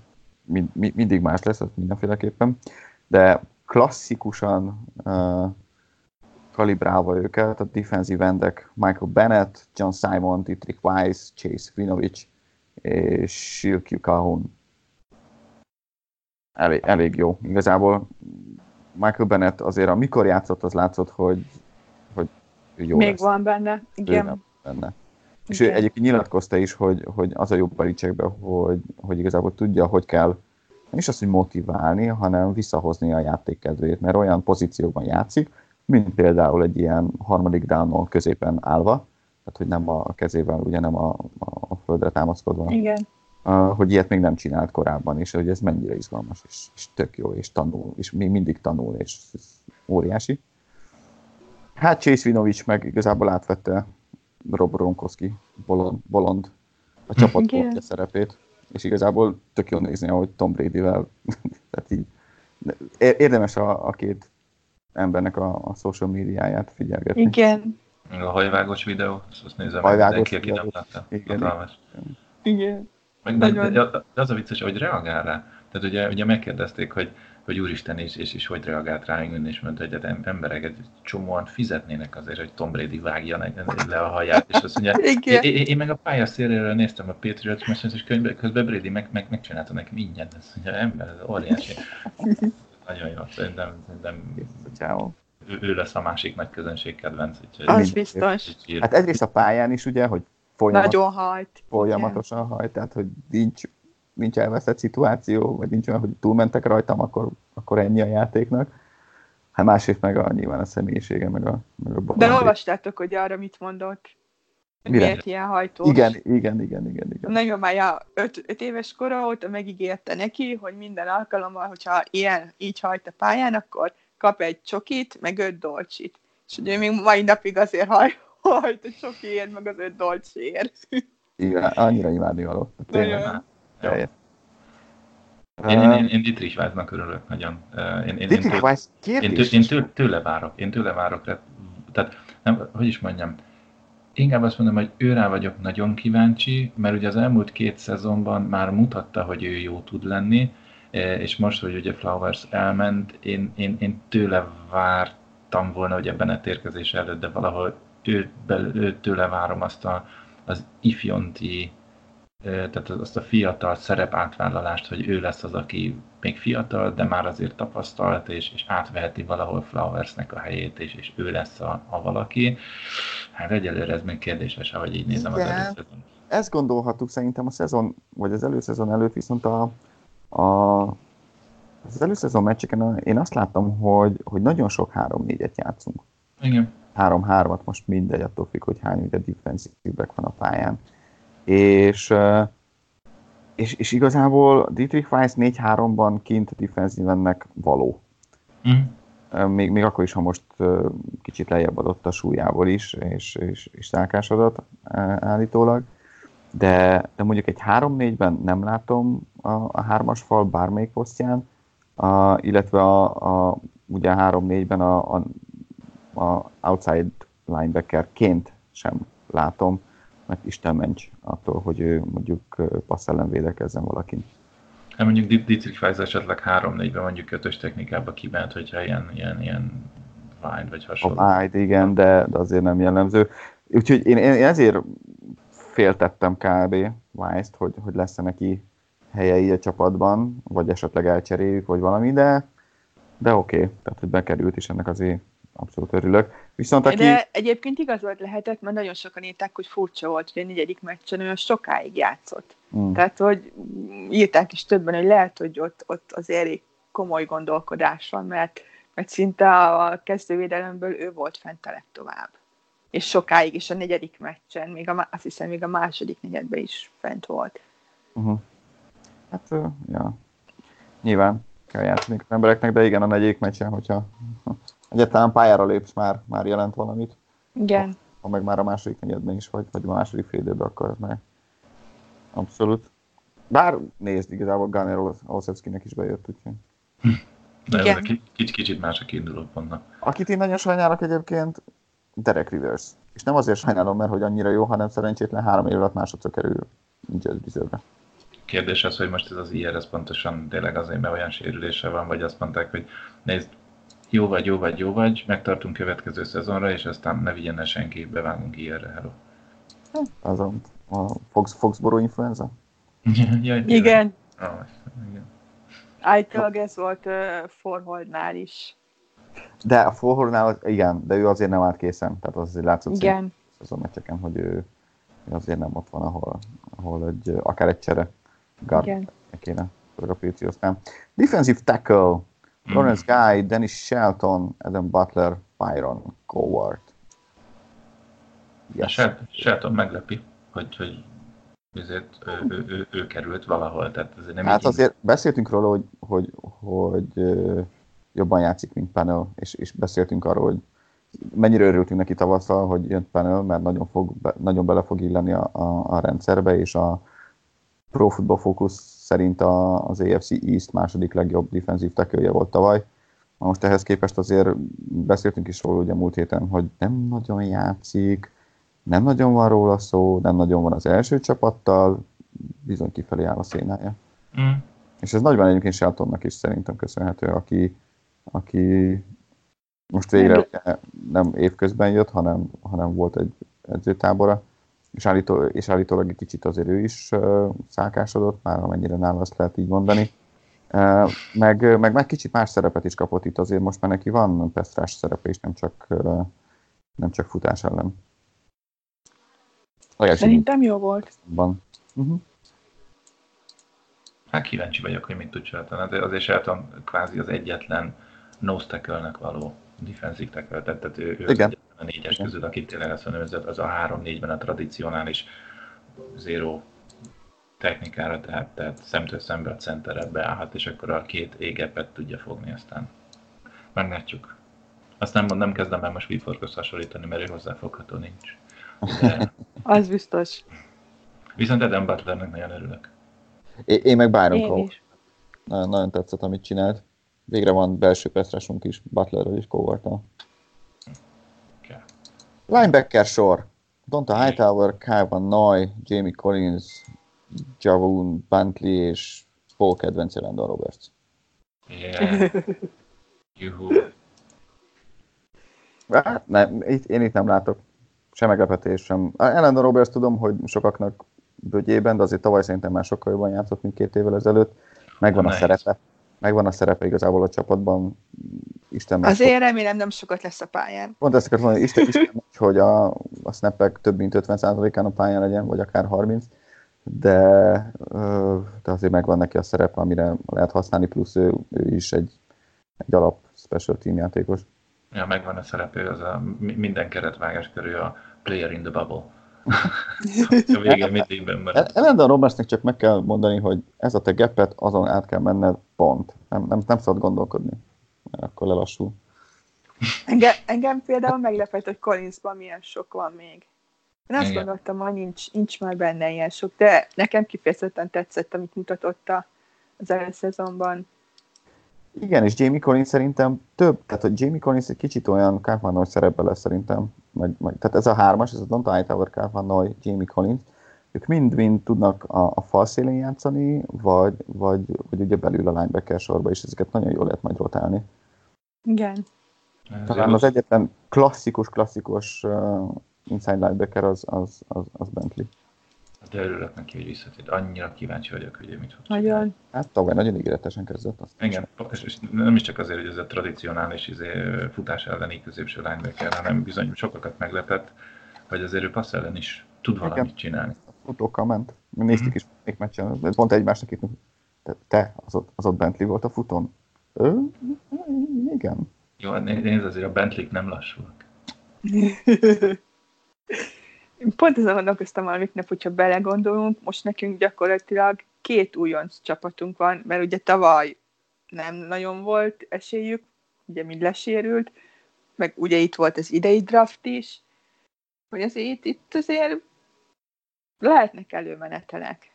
Mind, mindig más lesz, az mindenféleképpen. De klasszikusan uh, kalibrálva őket, a defensív endek Michael Bennett, John Simon, Dietrich Weiss, Chase Vinovich és Shilky Calhoun. Elég, elég jó. Igazából Michael Bennett azért, amikor játszott, az látszott, hogy, hogy jó Még lesz. van benne, igen. benne. És igen. ő egyébként nyilatkozta is, hogy, hogy az a jobb Belicsekben, hogy, hogy igazából tudja, hogy kell nem is azt, hogy motiválni, hanem visszahozni a játékkedvét, mert olyan pozícióban játszik, mint például egy ilyen harmadik downon középen állva, tehát hogy nem a kezével, ugye nem a, a földre támaszkodva, Igen. Hogy ilyet még nem csinált korábban, és hogy ez mennyire izgalmas, és, és tök jó, és tanul, és még mindig tanul, és ez óriási. Hát Chase Vinovich meg igazából átvette Rob Ronkowski bolond, bolond a csapat szerepét, és igazából tök jó nézni, ahogy Tom Brady-vel, *laughs* tehát így érdemes a, a két embernek a, a social médiáját figyelgetni. Igen. A hajvágos videó, azt nézem, hajvágos mindenki, aki nem látta. Igen. Igen. Igen. Meg, de, de, az a vicces, hogy reagál rá. Tehát ugye, ugye megkérdezték, hogy, hogy úristen is, és is hogy reagált rá, és mondta, hogy hát emberek egy csomóan fizetnének azért, hogy Tom Brady vágja le a haját, és azt mondja, én, én, én, meg a pálya szélére néztem a Patriots meccsent, és közben Brady meg, meg, megcsinálta nekem ingyen, ezt mondja, ember, ez óriási. Nagyon jó, szerintem, szerintem ő, ő, lesz a másik nagy közönség kedvenc. Úgyhogy az biztos. Hát egyrészt a pályán is, ugye, hogy folyamat, Nagyon hajt. Folyamatosan hajt, tehát hogy nincs, nincs elveszett szituáció, vagy nincs olyan, hogy túlmentek rajtam, akkor, akkor ennyi a játéknak. Hát másrészt meg a, nyilván a személyisége, meg a, meg a De olvastátok, hogy arra mit mondott? Mire? Miért ilyen hajtós? Igen, igen, igen, igen. igen. Nagyon már 5 éves kora óta megígérte neki, hogy minden alkalommal, hogyha ilyen így hajt a pályán, akkor kap egy csokit, meg öt dolcsit. És ugye még mai napig azért haj, *laughs* hajt a csokiért, meg az öt dolcséért. Igen, annyira imádni való. Tényleg. Én, én, én, én Dietrich Weissnak örülök nagyon. Én, én, én, tőle, én, tőle, én tőle, tőle várok, én tőle várok. Tehát, nem, hogy is mondjam, inkább azt mondom, hogy őrá vagyok nagyon kíváncsi, mert ugye az elmúlt két szezonban már mutatta, hogy ő jó tud lenni, és most, hogy ugye Flowers elment, én, én, én tőle vártam volna, hogy ebben a térkezés előtt, de valahol őt, őtőle várom azt a, az ifjonti, tehát azt a fiatal szerepátvállalást, hogy ő lesz az, aki még fiatal, de már azért tapasztalt, és, és átveheti valahol Flowersnek a helyét, és, és ő lesz a, a valaki. Hát egyelőre ez még kérdéses, ahogy így nézem Igen. az előszezon. Ezt gondolhattuk szerintem a szezon, vagy az előszezon előtt, viszont a, a az előszezon meccseken én azt láttam, hogy, hogy nagyon sok 3-4-et játszunk. Igen. 3-3-at most mindegy, attól függ, hogy hány ugye defensive back van a pályán. És, és, és igazából Dietrich Weiss 4-3-ban kint defensívennek való. Mm. Még, még akkor is, ha most kicsit lejjebb adott a súlyából is, és, és, és szálkásodott állítólag. De, de mondjuk egy 3-4-ben nem látom a, a hármas fal bármelyik posztján, a, illetve a, a, ugye 3-4-ben a, a, a outside linebackerként sem látom, mert Isten mencs attól, hogy ő mondjuk passz ellen védekezzen valakin. Hát mondjuk Dietrich Weiss esetleg 3-4-ben mondjuk kötös technikába kiment, hogyha ilyen, ilyen, ilyen wide vagy hasonló. A wide, igen, de, de azért nem jellemző. Úgyhogy én, én ezért féltettem kb. Weiss-t, hogy, hogy lesz -e neki helye így a csapatban, vagy esetleg elcseréljük, vagy valami, de, de oké, okay. tehát hogy bekerült, és ennek azért abszolút örülök. Viszont aki... De egyébként igazolt lehetett, mert nagyon sokan írták, hogy furcsa volt, hogy a negyedik meccsen olyan sokáig játszott. Mm. Tehát, hogy írták is többen, hogy lehet, hogy ott, ott az elég komoly gondolkodás van, mert, mert szinte a kezdővédelemből ő volt fent a legtovább. És sokáig is a negyedik meccsen, még a, azt hiszem, még a második negyedben is fent volt. Uh-huh. Hát, ja. Nyilván kell játszani az embereknek, de igen, a negyedik meccsen, hogyha egyáltalán pályára lépsz, már, már jelent valamit. Igen. Ha, ha meg már a második negyedben is vagy, vagy a második fél időben, akkor ez már abszolút. Bár nézd, igazából Gunner Olszewskinek is bejött, úgyhogy. De ez kicsit, kicsit más a kiinduló pontnak. Akit én nagyon sajnálok egyébként, Derek Rivers. És nem azért sajnálom, mert hogy annyira jó, hanem szerencsétlen három év alatt másodszor kerül Injured Reserve-re. Kérdés az, hogy most ez az IR, ez pontosan tényleg azért, mert olyan sérülése van, vagy azt mondták, hogy nézd, jó vagy, jó vagy, jó vagy, megtartunk következő szezonra, és aztán ne vigyen senki, bevágunk IR-re, hello. Az a, a Fox, Foxboro influenza? Ja, igen. Ah, igen. Általában ez volt uh, Forholdnál is. De a Forholdnál, igen, de ő azért nem állt készen, tehát az azért látszott igen. azon meccseken, hogy ő, ő azért nem ott van, ahol, ahol egy, akár egy csere guard kéne aztán. Defensive tackle, Mm. Lawrence Guy, Dennis Shelton, Adam Butler, Byron Cowart. Yes. Shelton meglepi, hogy, hogy ezért ő, ő, ő, ő, került valahol. Tehát azért nem hát azért így... beszéltünk róla, hogy, hogy, hogy jobban játszik, mint Panel, és, és beszéltünk arról, hogy mennyire örültünk neki tavasszal, hogy jött Panel, mert nagyon, fog, nagyon bele fog illeni a, a, a rendszerbe, és a Pro Football Focus szerint a, az AFC East második legjobb defensív tekője volt tavaly. Most ehhez képest azért beszéltünk is róla ugye múlt héten, hogy nem nagyon játszik, nem nagyon van róla szó, nem nagyon van az első csapattal, bizony kifelé áll a szénája. Mm. És ez nagyban egyébként Sheltonnak is szerintem köszönhető, aki, aki most végre nem évközben jött, hanem, hanem volt egy edzőtábora, és, állító, és állítólag egy kicsit azért ő is uh, szálkásodott, már amennyire nála azt lehet így mondani. Uh, meg, meg, meg kicsit más szerepet is kapott itt, azért most már neki van pesztrás szerepe is, nem csak, uh, nem csak futás ellen. Legalábbis Szerintem jó volt. Van. Uh-huh. Hát kíváncsi vagyok, hogy mit tud csinálni. Azért Shelton kvázi az egyetlen nose való defensive tackle, tehát ő, ő Igen. a négyes Igen. közül, akit tényleg azt mondom, az a három-négyben a tradicionális zero technikára, tehát, tehát szemtől szembe a centerre beállhat, és akkor a két égepet tudja fogni, aztán meglátjuk. Azt nem, nem kezdem el most Wiforkhoz hasonlítani, mert ő hozzáfogható nincs. De... az biztos. Viszont Adam Butlernek nagyon örülök. Én, én meg Byron Cole. Nagyon, nagyon tetszett, amit csinált. Végre van belső pesztrásunk is, Butlerről és Covertal. Okay. Linebacker sor. Donta Hightower, Kyle Noy, Jamie Collins, Javon Bentley és Paul kedvenc Randall Roberts. Yeah. *laughs* Juhu. Hát, nem, itt, én itt nem látok sem meglepetés, sem. Ellen Roberts tudom, hogy sokaknak bögyében, de azért tavaly szerintem már sokkal jobban játszott, mint két évvel ezelőtt. Megvan a szerepe megvan a szerepe igazából a csapatban, Isten Azért remélem nem sokat lesz a pályán. Pont ezt akartam mondani, Isten, Isten meccs, hogy a, a snapek több mint 50%-án a pályán legyen, vagy akár 30, de, de azért megvan neki a szerep, amire lehet használni, plusz ő, ő is egy, egy alap special team játékos. Ja, megvan a szerepő, az a mi- minden keretvágás körül a player in the bubble. *laughs* a végén mindig benn marad. Elendon Robertsnek csak meg kell mondani, hogy ez a te gepet, azon át kell menned, pont. Nem, nem, nem szabad gondolkodni, mert akkor lelassul. Engem, engem például meglepett, hogy Collinsban milyen sok van még. Én azt Igen. gondoltam, hogy nincs, nincs már benne ilyen sok, de nekem kifejezetten tetszett, amit mutatott a- az előszezonban. Igen, és Jamie Collins szerintem több, tehát hogy Jamie Collins egy kicsit olyan Carvanoy szerepben lesz szerintem, meg, meg, tehát ez a hármas, ez a Don Hightower, Carvanoy, Jamie Collins, ők mind-mind tudnak a, a fal szélén játszani, vagy, vagy, vagy ugye belül a linebacker sorba, és ezeket nagyon jól lehet majd rotálni. Igen. Talán az egyetlen klasszikus, klasszikus uh, inside linebacker az, az, az, az Bentley. De örülök neki, hogy visszatér. Annyira kíváncsi vagyok, hogy mit fog Nagyon. Hát tavaly nagyon ígéretesen kezdett. Azt Igen, és, és nem is csak azért, hogy ez a tradicionális izé, futás elleni középső linebacker, hanem bizony sokakat meglepett, hogy azért ő passz ellen is tud Igen. valamit csinálni. futókkal ment. Mi néztük is még meccsen, pont egymásnak itt. Te, te az, ott, az ott Bentley volt a futón? Ő? Igen. Jó, hát né- nézd, azért a Bentley nem lassúak. *laughs* Pont ezen gondolkoztam valamit nap, hogyha belegondolunk, most nekünk gyakorlatilag két újonc csapatunk van, mert ugye tavaly nem nagyon volt esélyük, ugye mind lesérült, meg ugye itt volt az idei draft is, hogy azért itt, azért lehetnek előmenetelek.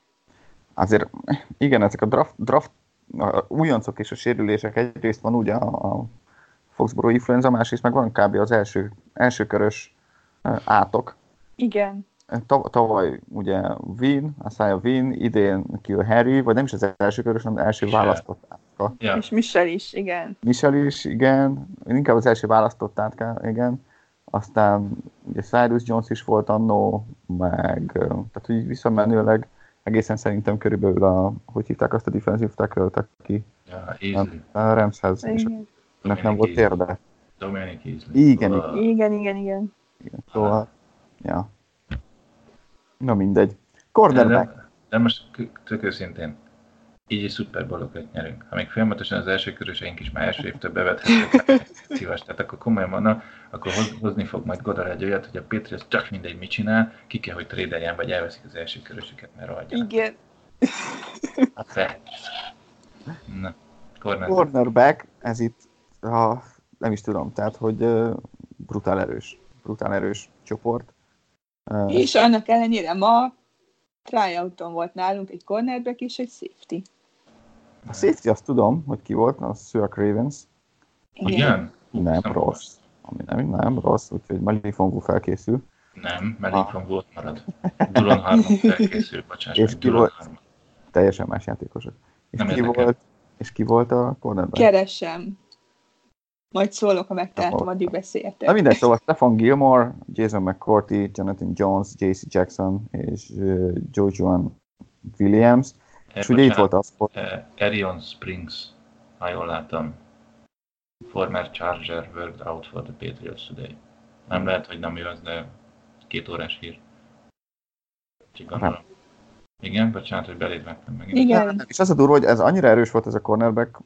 Azért igen, ezek a draft, draft a újoncok és a sérülések egyrészt van ugye a, a Foxborough influenza, másrészt meg van kb. az első, első körös átok. Igen, Tav- tavaly ugye Wien, Asaya Wien, idén Kill Harry, vagy nem is az első körös, hanem az első Michel. választott átka. Ja, és Michel is, igen. Michel is, igen, inkább az első választott átka, igen. Aztán ugye Cyrus Jones is volt annó, meg tehát úgy visszamenőleg egészen szerintem körülbelül a, hogy hívták azt a defensive tackle aki Easley. a Ramshez, és nem volt térde. Dominic Easley. Igen, Szóval- igen, igen, igen. Igen, szóval, ja. Na mindegy. De, Cornerback. de, de most tök őszintén, így is szuperbolokat nyerünk. Ha még folyamatosan az első köröseink is már első évtől bevethetők, szíves, tehát akkor komolyan mondom, akkor hoz, hozni fog majd Godal egy olyat, hogy a Patriots csak mindegy mit csinál, ki kell, hogy trédeljen, vagy elveszik az első körösöket, mert rohadjanak. Igen. Hát te. Na, corner. Cornerback, ez itt, ha, nem is tudom, tehát, hogy ö, brutál erős, brutál erős csoport. És annak ellenére ma tryouton volt nálunk egy cornerback és egy safety. A safety azt tudom, hogy ki volt, az Stuart Ravens, Igen? Hú, nem ez rossz. ami nem, nem rossz, úgyhogy Malifongu felkészül. Nem, Ah. Mellington volt marad. Dulon Harmon felkészült, bocsáss És meg, ki volt? Teljesen más játékosok. És Nem ki érdekel. volt, és ki volt a cornerback? Keresem. Majd szólok, ha megtaláltam, addig beszéltek. Na mindegy, szóval Stefan Gilmore, Jason McCourty, Jonathan Jones, JC Jackson és uh, Jojuan Williams. Eh, És ugye itt volt az, hogy eh, Erion Springs, ha jól láttam. Former Charger worked out for the Patriots today. Nem lehet, hogy nem ő az, de két órás hír. Csak gondolom. Igen, bocsánat, hogy beléd vettem megint. Igen. És az a durva, hogy ez annyira erős volt ez a cornerback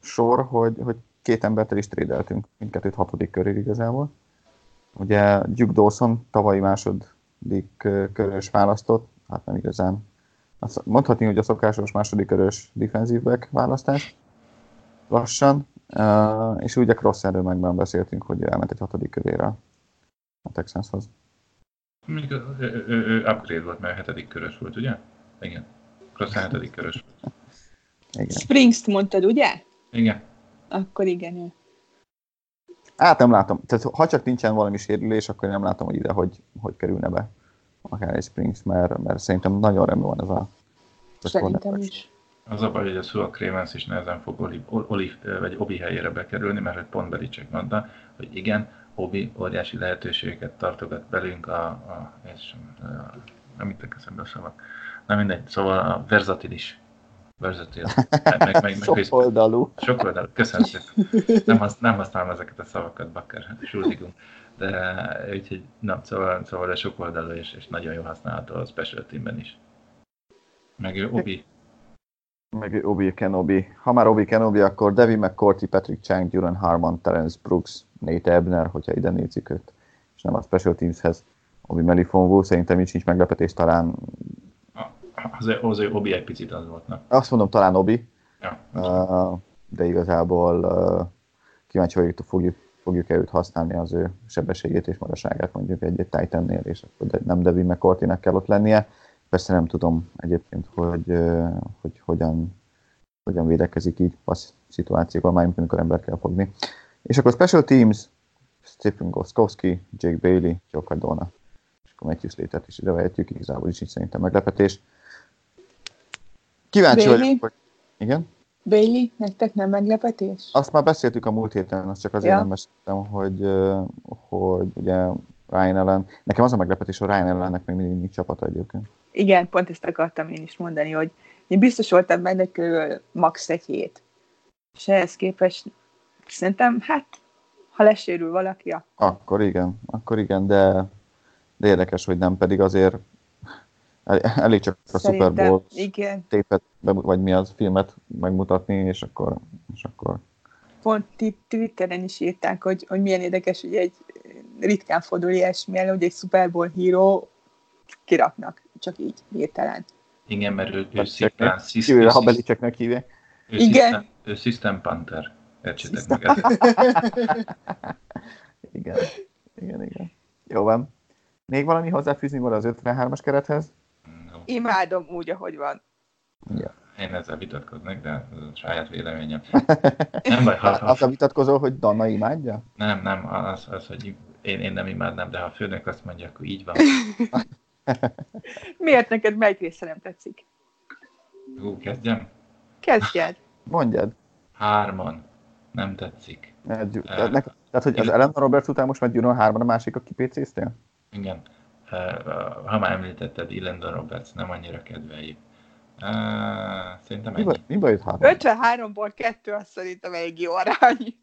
sor, hogy, hogy két embert el is trédeltünk, mindkettőt hatodik körig igazából. Ugye Duke Dawson tavalyi második körös választott, hát nem igazán. Azt mondhatni, hogy a szokásos második körös defensive back választás lassan, és ugye Crosserről megben beszéltünk, hogy elment egy hatodik körére a Texanshoz. Mondjuk ő, ő, ő, ő upgrade volt, mert a hetedik körös volt, ugye? Igen. Crossan hetedik körös volt. Igen. Springs-t mondtad, ugye? Igen. Akkor igen, ő. Hát nem látom. Tehát ha csak nincsen valami sérülés, akkor nem látom, hogy ide hogy, hogy kerülne be akár egy Springs, mert, mert szerintem nagyon rendben van ez a, ez a Szerintem cornerback. is. Az a baj, hogy a Sua Cravens is nehezen fog Oli, Oli, vagy Obi helyére bekerülni, mert hogy pont Belicek mondta, hogy igen, Obi óriási lehetőségeket tartogat belünk a, a, és, a nem itt eszembe a szavak. Na mindegy, szóval a verzatilis Versatile. *laughs* Meg, meg, meg, Sok oldalú. sok oldal. Köszönöm szépen. Nem, hasz, nem használom ezeket a szavakat, Bakker, Schuldigum. De úgyhogy, na, szóval, szóval de sok oldalú és, és nagyon jó használható a special teamben is. Meg ő Obi, Meg Obi Kenobi. Ha már Obi Kenobi, akkor Devin McCourty, Patrick Chang, Duran Harmon, Terence Brooks, Nate Ebner, hogyha ide nézik őt, és nem a Special Teamshez. Obi Melifonvó, szerintem is nincs meglepetés, talán, az, az ő Obi egy picit az volt, na. azt mondom, talán Obi, Ja. uh, de igazából uh, kíváncsi vagyok, fogjuk, fogjuk-e őt használni az ő sebességét és magasságát mondjuk egy-egy Titannél, és akkor de- nem Devin McCourty-nek kell ott lennie. Persze nem tudom egyébként, hogy, uh, hogy hogyan, hogyan védekezik így passz szituációban, mármint amikor ember kell fogni. És akkor Special Teams, Stephen Goskowski, Jake Bailey, Joe Cardona, és akkor Matthew Slater-t is ide vehetjük, igazából is így szerintem meglepetés. Kíváncsi Bailey? vagyok, hogy... Igen? Bailey, nektek nem meglepetés? Azt már beszéltük a múlt héten, azt csak azért Ja. nem meséltem, hogy, hogy ugye Ryan ellen, nekem az a meglepetés, hogy Ryan ellennek még mindig nincs csapata egyébként. Igen, pont ezt akartam én is mondani, hogy én biztos voltam benne körül max egy hét. És ehhez képest szerintem, hát, ha lesérül valaki, akkor Akkor igen, akkor igen, de, de érdekes, hogy nem, pedig azért el- elég csak a Super Bowl igen, tépet, vagy mi az filmet megmutatni, és akkor, és akkor pont itt Twitteren is írták, hogy, hogy milyen érdekes, hogy egy ritkán fordul ilyesmi elő, hogy egy Super Bowl híró kiraknak, csak így hirtelen. Igen, mert ő, ő szimplán, ha Belicseknek hívják. ő Igen. System, ő System Panther. Értsétek meg ezt. Igen, igen, igen. Jó van. Még valami hozzáfűzni volna az 53-as kerethez? No, Imádom úgy, ahogy van. Ja. Én ezzel vitatkoznék, de ez a saját véleményem. *laughs* Nem baj, ha, ha, Az a vitatkozó, hogy Danna imádja? nem, nem, az, az hogy én, én nem imádnám, de ha a főnök azt mondja, akkor így van. *laughs* Miért neked melyik része nem tetszik? Hú, kezdjem? Kezdjed. *laughs* Mondjad. Hárman. Nem tetszik. Ne, Tehát, nek- tehát, hogy az Ellen Roberts után most már Gyuron 3 a másik, aki PC-ztél? Igen. Ha már említetted, Illendon Roberts nem annyira kedveljük. Szerintem Mi, ennyi. baj- mi baj jött 3 53-ból kettő azt szerintem elég jó arány.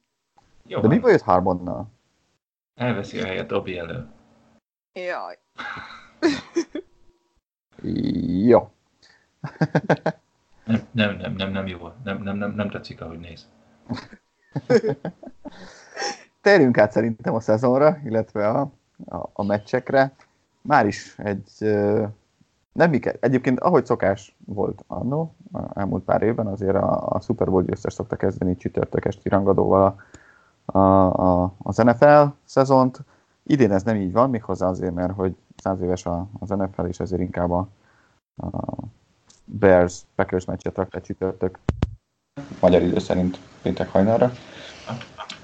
Jó, De mi van. baj jött Harbonnal? Elveszi a helyet Obi elő. Jaj. Jó. Nem, nem, nem, nem, nem jó. Nem, nem, nem, nem tetszik, ahogy néz. Térjünk át szerintem a szezonra, illetve a, a, a meccsekre. Már is egy... Nem. Egyébként, ahogy szokás volt annó, elmúlt pár évben, azért a, a Super Bowl győztes szokta kezdeni csütörtök esti rangadóval a, a, a, az NFL szezont. Idén ez nem így van, méghozzá azért, mert hogy száz éves a, az NFL, és ezért inkább a, a Bears Packers meccset rakta csütörtök. Magyar idő szerint péntek hajnalra.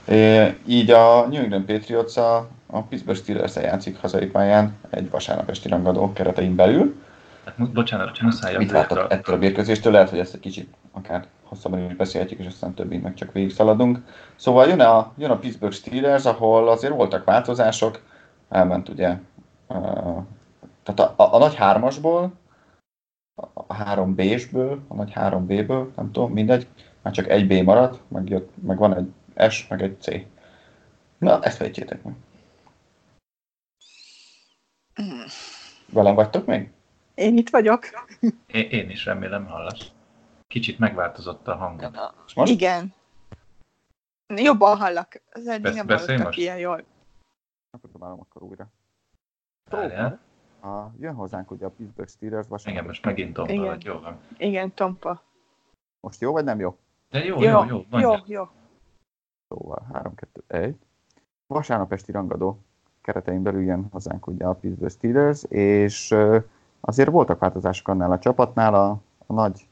É, így a New England Patriots a, a Pittsburgh steelers játszik hazai pályán egy vasárnap esti rangadó keretein belül. Hát, bocsánat, muszáj Mit vártok a- ettől a mérkőzéstől? Lehet, hogy ezt egy kicsit akár hosszabban is beszélhetjük, és aztán többit meg csak végig szaladunk. Szóval jön a, jön a Pittsburgh Steelers, ahol azért voltak változások, elment ugye, uh, tehát a, a, a nagy hármasból, a, a három B-sből, a nagy három B-ből, nem tudom, mindegy, már csak egy B maradt, meg, jött, meg van egy S, meg egy C. Na, ezt fejtsétek meg. Velem vagytok még? Én itt vagyok. Én, én is remélem hallasz. Kicsit megváltozott a hangod. Most? Igen. Jobban hallak. Az eddig Besz- nem beszélj hallottak most? ilyen jól. Akkor próbálom akkor újra. Várjál. A, jön hozzánk ugye a Pittsburgh Steelers vasárnap. Igen, most megint tompa Igen. vagy, jó van. Igen, Tompa. Most jó vagy nem jó? De jó, jó, jó, jó jó, jó. Szóval 3, 2, 1. Vasárnap esti rangadó keretein belül jön hozzánk ugye a Pittsburgh Steelers, és azért voltak változások annál a csapatnál, a, a nagy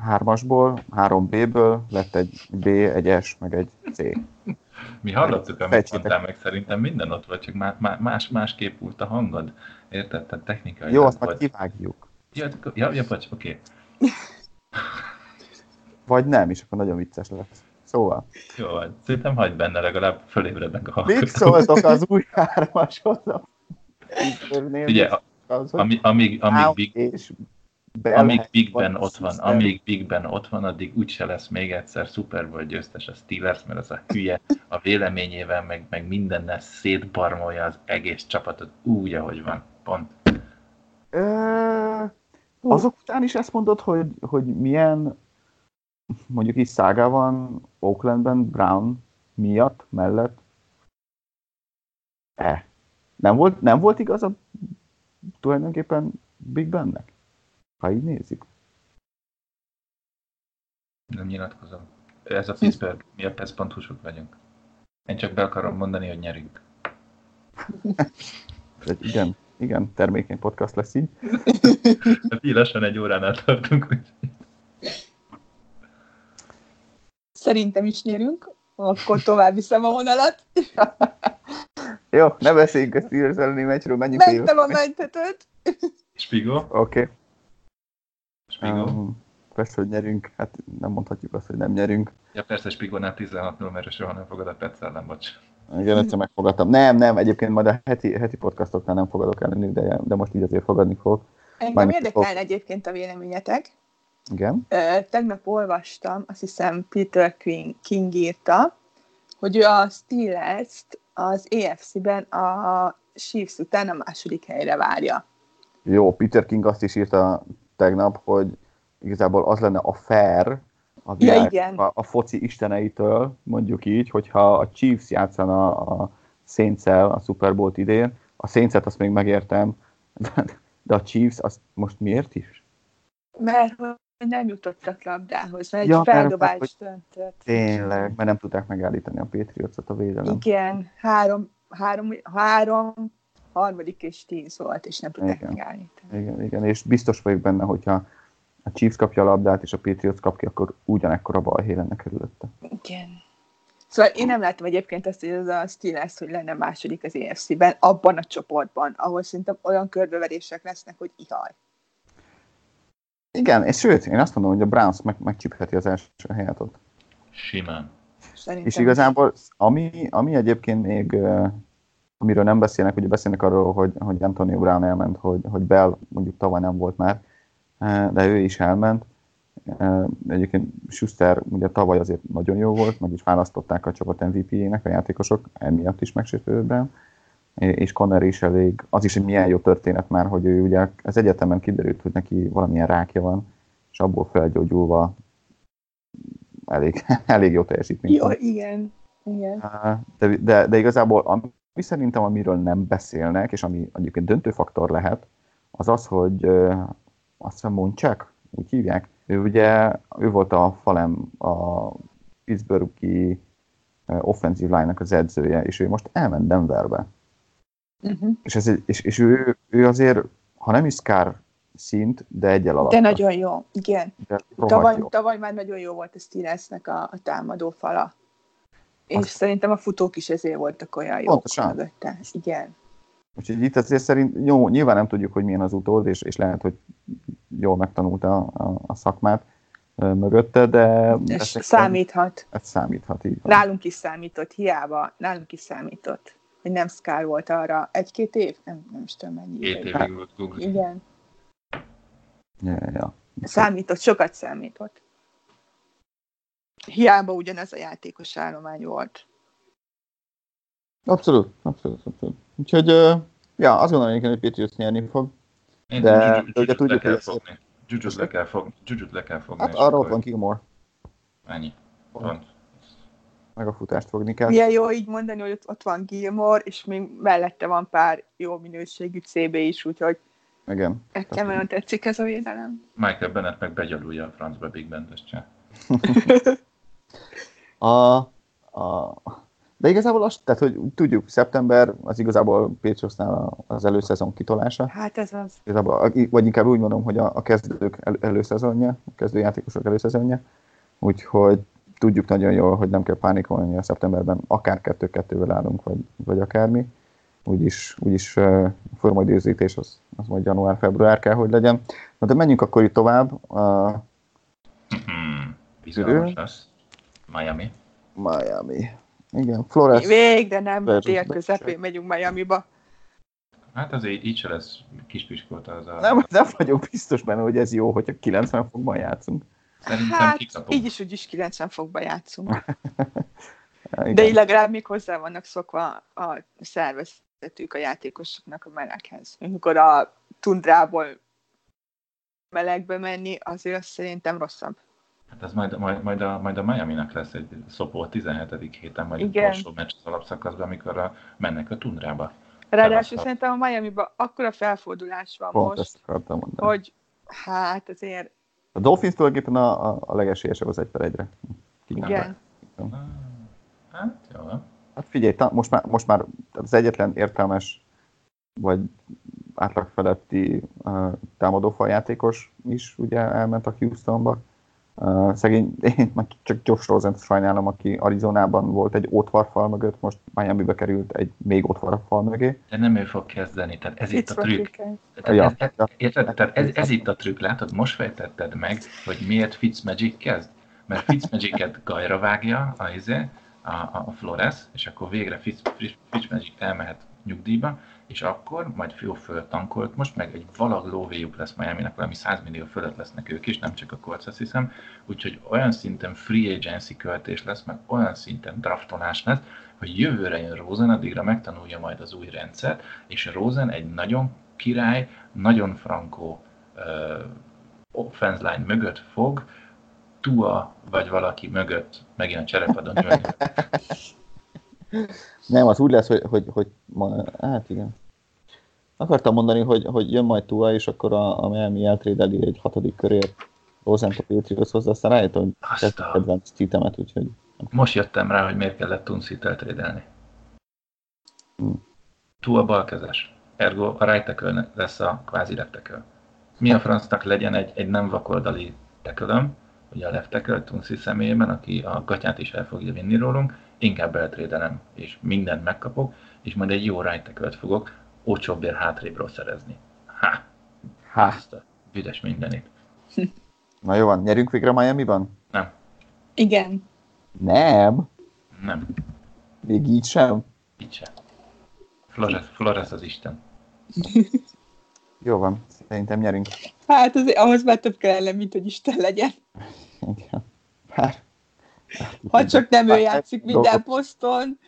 hármasból, 3B-ből lett egy B, egy S, meg egy C. Mi hallottuk, amit mondtál meg, szerintem minden ott volt, csak má- má- más, másképp volt a hangod. Érted? Tehát technikai. Jó, azt majd kivágjuk. Ja, ja, ja, bocs, oké. Vagy nem, és akkor nagyon vicces lesz. Szóval, Jó van. Szerintem hagyd benne, legalább fölébrednek a mit hallgatók. szóltok az új hármashoz? Ugye, az, ami, amíg, amíg Big, és Amíg Big Ben ott van, amíg Big Ben ott van, addig úgyse lesz még egyszer Super Bowl győztes a Steelers, mert az a hülye a véleményével, meg, meg mindennel szétbarmolja az egész csapatot úgy, ahogy van. Pont. Ö, azok után is ezt mondod, hogy, hogy milyen mondjuk így szága van Oaklandben Brown miatt, mellett? E. Nem volt, nem volt igaza tulajdonképpen Big Bennek? Ha így nézzük. Nem nyilatkozom. Ez a Pittsburgh, mi a PES.hu-sok vagyunk. Én csak be akarom mondani, hogy nyerünk. Egy igen, igen, termékeny podcast lesz így. Hát így lassan egy óránál tartunk. úgyhogy- Szerintem is nyerünk, akkor tovább viszem a vonalat. Jó, ne beszéljünk a Steelers elleni meccsről, menjünk a Mentem a mentetőt. Spigo? Oké. Okay. Spigo? Um, persze, hogy nyerünk. Hát nem mondhatjuk azt, hogy nem nyerünk. Ja persze, Spigónál 16-0, mert soha nem fogad a Petsz ellen, bocs. Igen, egyszer megfogadtam. Nem, nem, egyébként majd a heti, heti podcastoknál nem fogadok ellenük, de, de most így azért fogadni fog. Engem érdekelne egyébként a véleményetek. Igen. Tegnap olvastam, azt hiszem Peter King, King írta, hogy ő a Steelers-t az EFC-ben a Chiefs után a második helyre várja. Jó, Peter King azt is írta tegnap, hogy igazából az lenne a fair a, világ, igen. a, a foci isteneitől, mondjuk így, hogyha a Chiefs játszana a saints a Super Bowl-t idén, a saints azt még megértem, *laughs* de, a Chiefs azt most miért is? Mert nem jutottak labdához, mert egy Ja, mert- feldobást döntött. Tényleg, mert nem tudták megállítani a Patriotsot a védelem. Igen, három, három, három, harmadik és tíz volt, és nem tudták Igen. megállítani. Igen, igen, és biztos vagyok benne, hogyha a Chiefs kapja a labdát, és a Patriots kapja, akkor ugyanekkor a balhé lenne körülötte. Igen. Szóval én nem láttam egyébként azt, hogy ez a Steelers, hogy lenne második az EFC-ben, abban a csoportban, ahol szerintem olyan körbeverések lesznek, hogy ihaj. Igen, és sőt, én azt mondom, hogy a Browns meg, megcsípheti az első helyet ott. Simán. Szerintem. És igazából, ami, ami egyébként még, uh, amiről nem beszélnek, ugye beszélnek arról, hogy, hogy Antonio Brown elment, hogy, hogy Bell mondjuk tavaly nem volt már, uh, de ő is elment. Uh, egyébként Schuster ugye tavaly azért nagyon jó volt, meg is választották a csapat MVP-jének a játékosok, emiatt is megsértődött Brown. És Conner is elég, az is egy milyen jó történet már, hogy ő ugye az egyetemen kiderült, hogy neki valamilyen rákja van, és abból felgyógyulva elég, *laughs* elég jó teljesítmény. Jó, igen. Igen. De, de, de igazából ami szerintem, amiről nem beszélnek, és ami egyébként döntő faktor lehet, az az, hogy azt hiszem Moncsák, úgy hívják, ő ugye, ő volt a falem a Pittsburghi offensive line-nak az edzője, és ő most elment Denverbe. Uh-huh. És, ez egy, és, és ő, ő azért, ha nem is Scar szint, de egyel alatt. De nagyon jó, igen. De Tavaly, jó. tavaly már nagyon jó volt a Steelersnek a, a támadó fala. És Az- szerintem a futók is ezért voltak olyan jók Pontosan. Igen. Úgyhogy itt azért szerint, jó, nyilván nem tudjuk, hogy milyen az utód, és, és lehet, hogy jól megtanulta a, a szakmát ö, mögötte, de... És ezek- számíthat. Ez számíthat, így van. Nálunk is számított, hiába, nálunk is számított, hogy nem Scar volt arra egy-két év, nem, nem is tudom mennyi Két évig volt Google. Igen, Ja, ja, számított, sokat számított. Hiába ugyanaz a játékos állomány volt. Abszolút, abszolút, abszolút. Úgyhogy, ö, ja, azt gondolom, hogy Patriots nyerni fog. Én De- de ugye le tudjuk, kell fogni. Jujut le kell fogni. Jujut le kell fogni. Hát akkor van Gilmore, Ennyi. Pont. Meg a futást fogni kell. Milyen jó így mondani, hogy ott, ott van Gilmore, és még mellette van pár jó minőségű CB is, úgyhogy Igen. nekem nagyon tetszik ez a védelem. Michael Bennett meg begyalulja a francba Big Ben. *laughs* A, a, de igazából azt, tehát, hogy tudjuk, szeptember az igazából Patriotsnál az előszezon kitolása. Hát ez az. Igazából, vagy inkább úgy mondom, hogy a, a kezdők el, előszezonja, a kezdőjátékosok előszezonja. Úgyhogy tudjuk nagyon jól, hogy nem kell pánikolni a szeptemberben, akár kettő-kettővel állunk, vagy, vagy akármi. Úgyis, úgyis uh, formai időzítés az, az majd január-február kell, hogy legyen. Na de menjünk akkor itt tovább. Uh. Bizalmas lesz. Miami. Miami. Igen, Flores. Végre nem Versus tél közepén megyünk Miami-ba. Hát azért így se lesz kispiskolta az a... Nem, nem vagyok biztos benne, hogy ez jó, hogyha 90 fokban játszunk. Szerintem Hát, kikapunk. így is, úgy is 90 fokba játszunk. *laughs* Igen. De így legalább még hozzá vannak szokva a szervezetük a játékosoknak a meleghez. Amikor a tundrából melegbe menni, azért az szerintem rosszabb. Hát ez majd, majd, majd, a, majd a Miami-nak lesz egy szopó a 17. héten, vagy Igen. utolsó meccs az alapszakaszban, amikor a, mennek a tundrába. Ráadásul szerintem a Miami-ban akkora felfordulás van Pont most, hogy hát azért A Dolphins tulajdonképpen a, a, a legesélyesebb az egy per egyre. igen. Ah, Hát, jó van. Hát figyelj, ta, most már, most már az egyetlen értelmes vagy átlag feletti uh, támadófal játékos is ugye elment a Houstonba. Uh, szegény, én meg csak Josh Rosen sajnálom, aki Arizonában volt egy ótvarfal mögött, most Miami-be került egy még ótvarfal mögé. De nem ő fog kezdeni, tehát ez itt a trükk. Tehát, Ja, ez, ez, ja. érted? Tehát ez, ez itt a trükk, látod? Most fejtetted meg, hogy miért Fitzmagic kezd. Mert Fitzmagic-et gajra vágja a, izé, a, a, Flores, és akkor végre Fitz- Fitzmagic elmehet nyugdíjba, és akkor majd jó föltankolt most, meg egy valag lóvéjuk lesz Miami-nak, valami 100 millió fölött lesznek ők is, nem csak a Colts, azt hiszem, úgyhogy olyan szinten free agency költés lesz, meg olyan szinten draftolás lesz, hogy jövőre jön Rosen, addigra megtanulja majd az új rendszert, és Rosen egy nagyon király, nagyon frankó uh, offense line mögött fog, Tua vagy valaki mögött megint a cserepadon ülni. *laughs* Nem, az úgy lesz, hogy, hogy, hogy ma, hát igen. Akartam mondani, hogy, hogy jön majd Tua, és akkor a, a Miami eltrédeli egy hatodik körért Rosent a Patriotshoz, aztán rájöttem, hogy ez a- kedvenc títemet, úgyhogy Most jöttem rá, hogy miért kellett Tunszit eltrédelni. Hmm. Tua balkezes. Ergo a right lesz a kvázi left. Mi a francnak legyen egy, egy nem vakoldali tekölöm, ugye a left tackle Tunsi személyében, aki a gatyát is el fogja vinni rólunk, inkább eltrédelem, és mindent megkapok, és majd egy jó right fogok olcsóbbért hátrébről szerezni. Ha! Há. Azt a büdös mindenit. Na jó van, nyerünk végre Miami-ban? Nem, Igen. Nem, nem, még így sem. így sem. Flores, Flores az Isten. Jó van, szerintem nyerünk. Hát azért ahhoz már több kellene, mint hogy Isten legyen. Igen. Bár, Ha csak nem ő Bár- játszik minden dolgok- poszton.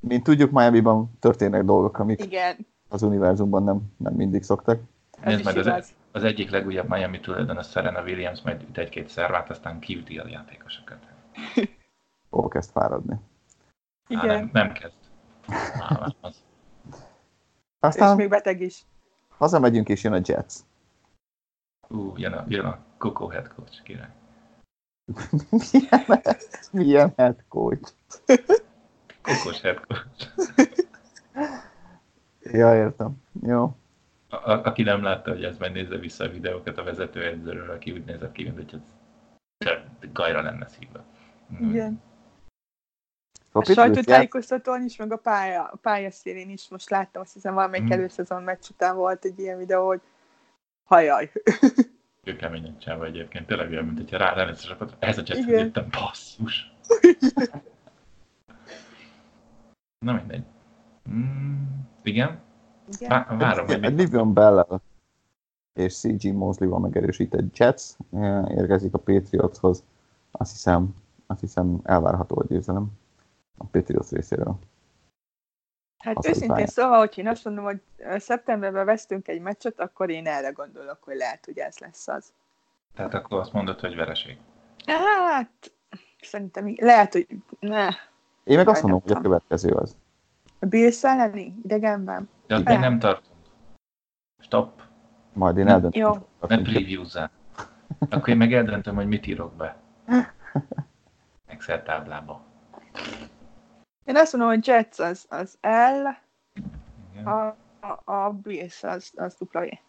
Mint tudjuk, Miami-ban történnek dolgok, amik Igen, az univerzumban nem, nem mindig szoktak. ez is majd, az, igaz. az egyik legújabb Miami tulajdonos Serena Williams majd üt egy-két szervát, aztán kiüti a játékosokat. *laughs* Ó, kezd fáradni. Á, Igen, nem, nem kezd. Á, az. és Aztán még beteg is. hazamegyünk, és jön a Jets. Ú, jön a, jön a Coco head coach, király. Milyen, milyen head coach. Kokos head coach. Ja, értem. Jó. A, a, aki nem látta, hogy ez majd nézze vissza a videókat a vezetőedzőről, aki úgy nézett ki, mint hogy ez gajra lenne szívva. Mm. Igen. A sajtótájékoztatón is, meg a pálya, a pályaszélén is most láttam, azt hiszem valamelyik Mm. előszezon meccs után volt egy ilyen videó, hogy hajaj. *laughs* Keményen csáva egyébként, tényleg olyan, mint hogyha rá lenne a csapat. Ez a Jetshez Igen. jöttem, basszus. *laughs* Na mindegy. Mm, igen, Igen. Vá- várom, hogy mit Livion Bell és CG Mosley-val megerősített Jets eh, érkezik a Patriotshoz. Azt hiszem, azt hiszem elvárható a győzelem a Patriots részéről. Hát Azt őszintén várják. szóval, hogy én azt mondom, hogy szeptemberben vesztünk egy meccset, akkor én erre gondolok, hogy lehet, hogy ez lesz az. Tehát akkor azt mondod, hogy vereség. Hát, szerintem lehet, hogy ne. Én meg azt mondom, hogy a következő az. A Bills elleni idegenben? De ott még nem tartunk. Stop, Majd én Nem. eldöntöm. Jó. ne preview-zzál. Akkor én meg eldöntöm, hogy mit írok be. *laughs* Excel táblába. Én azt mondom, hogy Jets az, az L, Igen. a, a, a Bills az, az dupla E.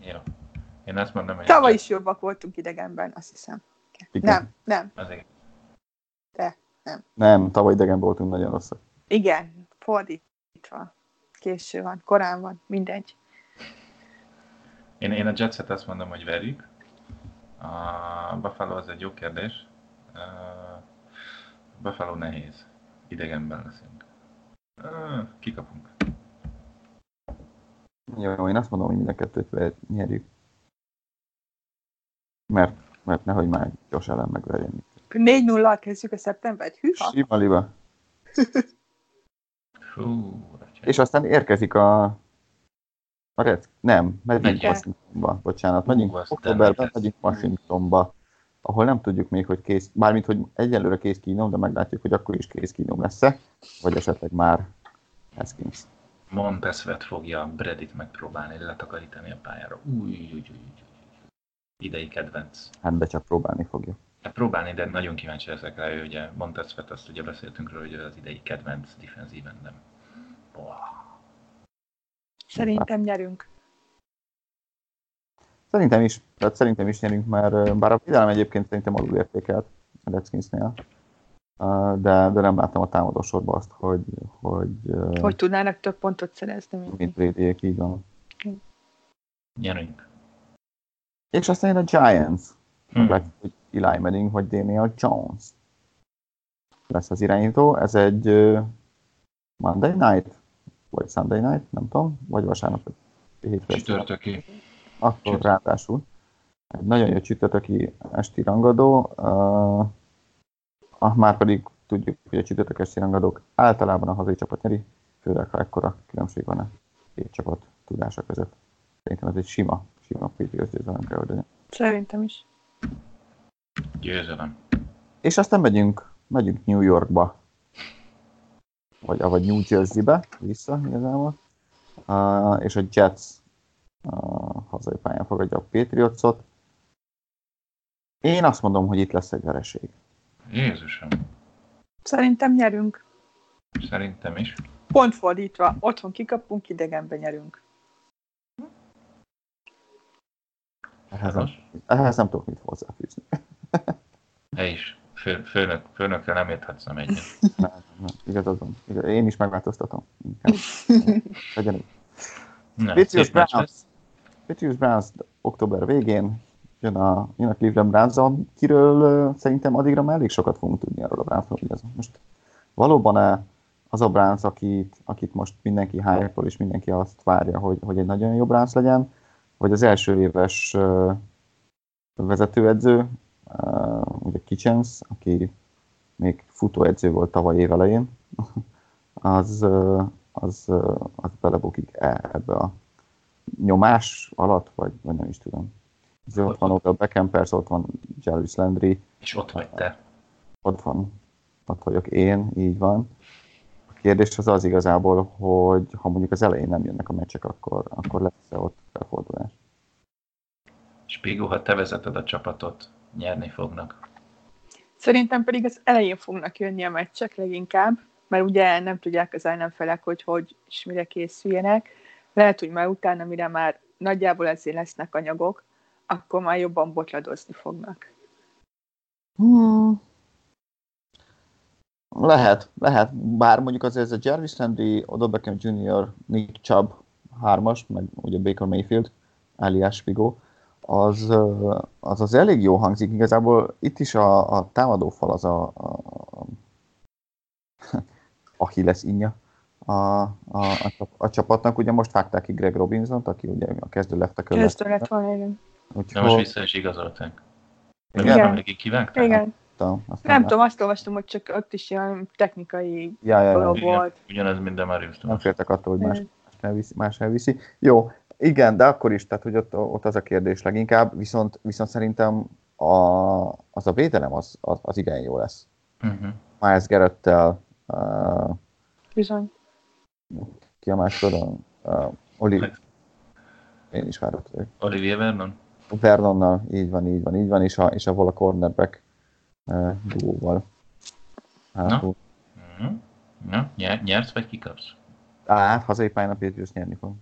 Jó. Én azt mondom, hogy Tavaly is jobbak voltunk idegenben, azt hiszem. Igen. Nem, nem, Azért. Nem, tavaly idegen voltunk nagyon rosszak. igen, fordítva. Késő van, korán van, mindegy. Én, én a Jetset azt mondom, hogy verjük. A Buffalo az egy jó kérdés. A Buffalo nehéz. Idegenben leszünk. Ö, Kikapunk. Jó, én azt mondom, hogy mind a kettőt nyerjük. Mert, mert nehogy már gyors ellen megverjen. 4-0-al kezdjük a szeptembert. Hűha! Sima liba. És aztán érkezik a... A Red... Nem, megyünk. Washingtonba, bocsánat. Megyünk októberben, megyünk Washingtonba, ahol nem tudjuk még, hogy kész, mármint, hogy egyelőre kész kínom, de meglátjuk, hogy akkor is kész kínom lesz-e, vagy esetleg már Haskins. Montesvet fogja Bredit megpróbálni letakarítani a pályára. Új, új, új, új, új. Idei kedvenc. Hát de csak próbálni fogja. Hát próbálni, de nagyon kíváncsi leszek rá, ő ugye Montesvet, azt ugye beszéltünk róla, hogy az idei kedvenc defenzíven, nem. Szerintem nyerünk. Szerintem is, tehát szerintem is nyerünk, mert bár a védelem egyébként szerintem alul értékelt a Redskinsnél, de, de nem láttam a támadó sorba azt, hogy, hogy, hogy tudnának több pontot szerezni, mint mi. mint Bradyék, így van. Nyerünk. És aztán jön a Giants. Hm. Meglátjuk, hogy Eli Manning vagy Daniel Jones lesz az irányító. Ez egy Monday night, vagy Sunday night, nem tudom, vagy vasárnap, vagy. Csütörtöki. Akkor Csütörtök. ráadásul. Egy nagyon jó csütörtöki esti rangadó, uh, ah, már pedig tudjuk, hogy a csütörtök esti rangadók általában a hazai csapat nyeri, főleg ha ekkora különbség van a két csapat tudása között. Szerintem ez egy sima, sima Patriots győzelem kell, hogy legyen. Szerintem is. Győzelem. És aztán megyünk, megyünk New Yorkba, vagy, vagy New Jerseybe vissza igazából, uh, és a Jets uh, hazai pályán fogadja a Patriotsot. Én azt mondom, hogy itt lesz egy vereség. Jézusom. Szerintem nyerünk. Szerintem is. Pont fordítva, otthon kikapunk, idegenben nyerünk. Ehhez nem, ehhez nem tudok mit hozzáfűzni. *laughs* Te is. Fő, főnök, főnökre nem érthetsz nem egyet. *laughs* Nem, nem, igazad van. Igaz, én is megváltoztatom. Inkább. *laughs* Legyen Patriots Browns. Lesz. Patriots Browns október végén jön a, jön a Cleveland browns kiről szerintem addigra már elég sokat fogunk tudni arról a Brownsról, hogy ez most valóban az a Browns, akit, akit most mindenki hype és mindenki azt várja, hogy, hogy egy nagyon jó Browns legyen, vagy az első éves ö, vezetőedző, ö, ugye Kitchens, aki még futóedző volt tavaly év elején, *laughs* az, az, az belebukik ebbe a nyomás alatt, vagy, vagy nem is tudom. Ez ott van ott a Beckham, persze ott van Jarvis Landry, És ott vagy te. ott van, ott vagyok én, így van. A kérdés az az igazából, hogy ha mondjuk az elején nem jönnek a meccsek, akkor, akkor lesz-e ott felfordulás. Spigó, ha te vezeted a csapatot, nyerni fognak. Szerintem pedig az elején fognak jönni a meccsek leginkább, mert ugye nem tudják az ellenfelek, hogy hogy és mire készüljenek. Lehet, hogy már utána, mire már nagyjából ezért lesznek anyagok, akkor már jobban botladozni fognak. Hmm. Lehet, lehet, bár mondjuk azért ez a Jarvis Landry, Odell Beckham Jr., Nick Chubb, hármas, meg ugye Baker Mayfield, Elias Spigo, az, ö, az az elég jó hangzik. Igazából itt is a, a támadófal az a, a, a *laughs* Achilles inja a, a, a, a, csapatnak. Ugye most vágták ki Greg Robinson, aki ugye a kezdő left tackle lett. Kezdő lett volna, igen. De most Úgyhogy vissza is igazolták. Nem Igen. tudom, végig kivágták? Igen. aztán- aztán Nem már- tudom, azt olvastam, hogy csak ott is ilyen technikai Ja, ja, ja, dolog Igen, volt. ugyanez minden Marius nem féltek attól, hogy más más elviszi, más elviszi. Jó, igen, de akkor is, tehát hogy ott, ott az a kérdés leginkább, viszont, viszont szerintem a, az a védelem az, az, az igen jó lesz. Uh-huh. Miles Garrettel, uh, Bizony. Ki a oldalon? Uh, Oli, én is várok vagyok. Olivier Vernon? Vernonnal, így van, így van, így van, és a, és a vala cornerback uh, duóval. Hátul. Uh-huh. Na, nyer, nyersz vagy kikapsz? Hát, hazai pályán a Patriots nyerni fog.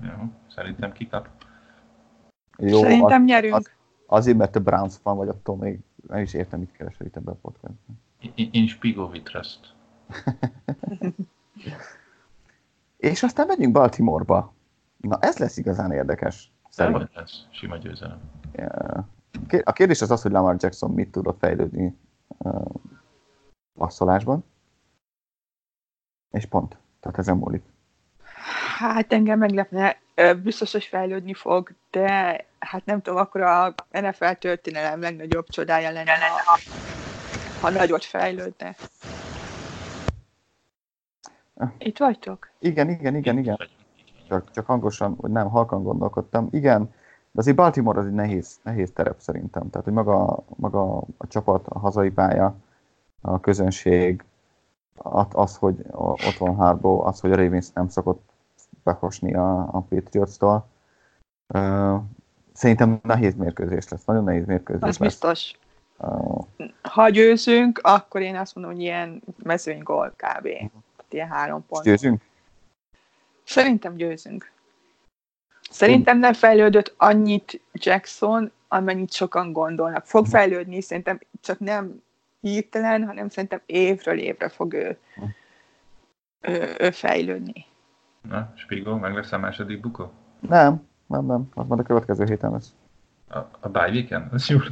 Jó, szerintem kikap. Jó, Szerintem az, nyerünk. Az, azért, mert te Browns fan vagy, attól még nem is értem, mit keresel itt ebben a podcastban. In, in Spigo we trust. És aztán megyünk Baltimoreba. Na, ez lesz igazán érdekes. Szerintem. Lesz sima győzelem. A kérdés az az, hogy Lamar Jackson mit tudott fejlődni passzolásban. És pont. Tehát ezen múlik. Hát engem meglepne, biztos, hogy fejlődni fog, de hát nem tudom, akkor a NFL történelem legnagyobb csodája lenne, ha, ha nagyot fejlődne. Itt vagytok? Igen, igen, igen, igen. Csak, csak hangosan, vagy nem, halkan gondolkodtam. Igen, de azért Baltimore az egy nehéz, nehéz terep szerintem. Tehát, hogy maga, maga a csapat, a hazai pálya, a közönség, az, az hogy ott van Harbo, az, hogy a Ravens nem szokott behosni a, a Patriots-tól. Szerintem nehéz mérkőzés lesz, nagyon nehéz mérkőzés Az lesz. biztos. Uh, Ha győzünk, akkor én azt mondom, hogy ilyen mezőnygól kb. Ilyen három pont. győzünk? Szerintem győzünk. Szerintem nem fejlődött annyit Jackson, amennyit sokan gondolnak. Fog fejlődni, szerintem csak nem hirtelen, hanem szerintem évről évre fog ő, ő, ő fejlődni. Na, Spigó, meg lesz a második bukó? Nem, nem, nem. Az majd a következő héten lesz. A, a bye weekend? Az jó. *laughs*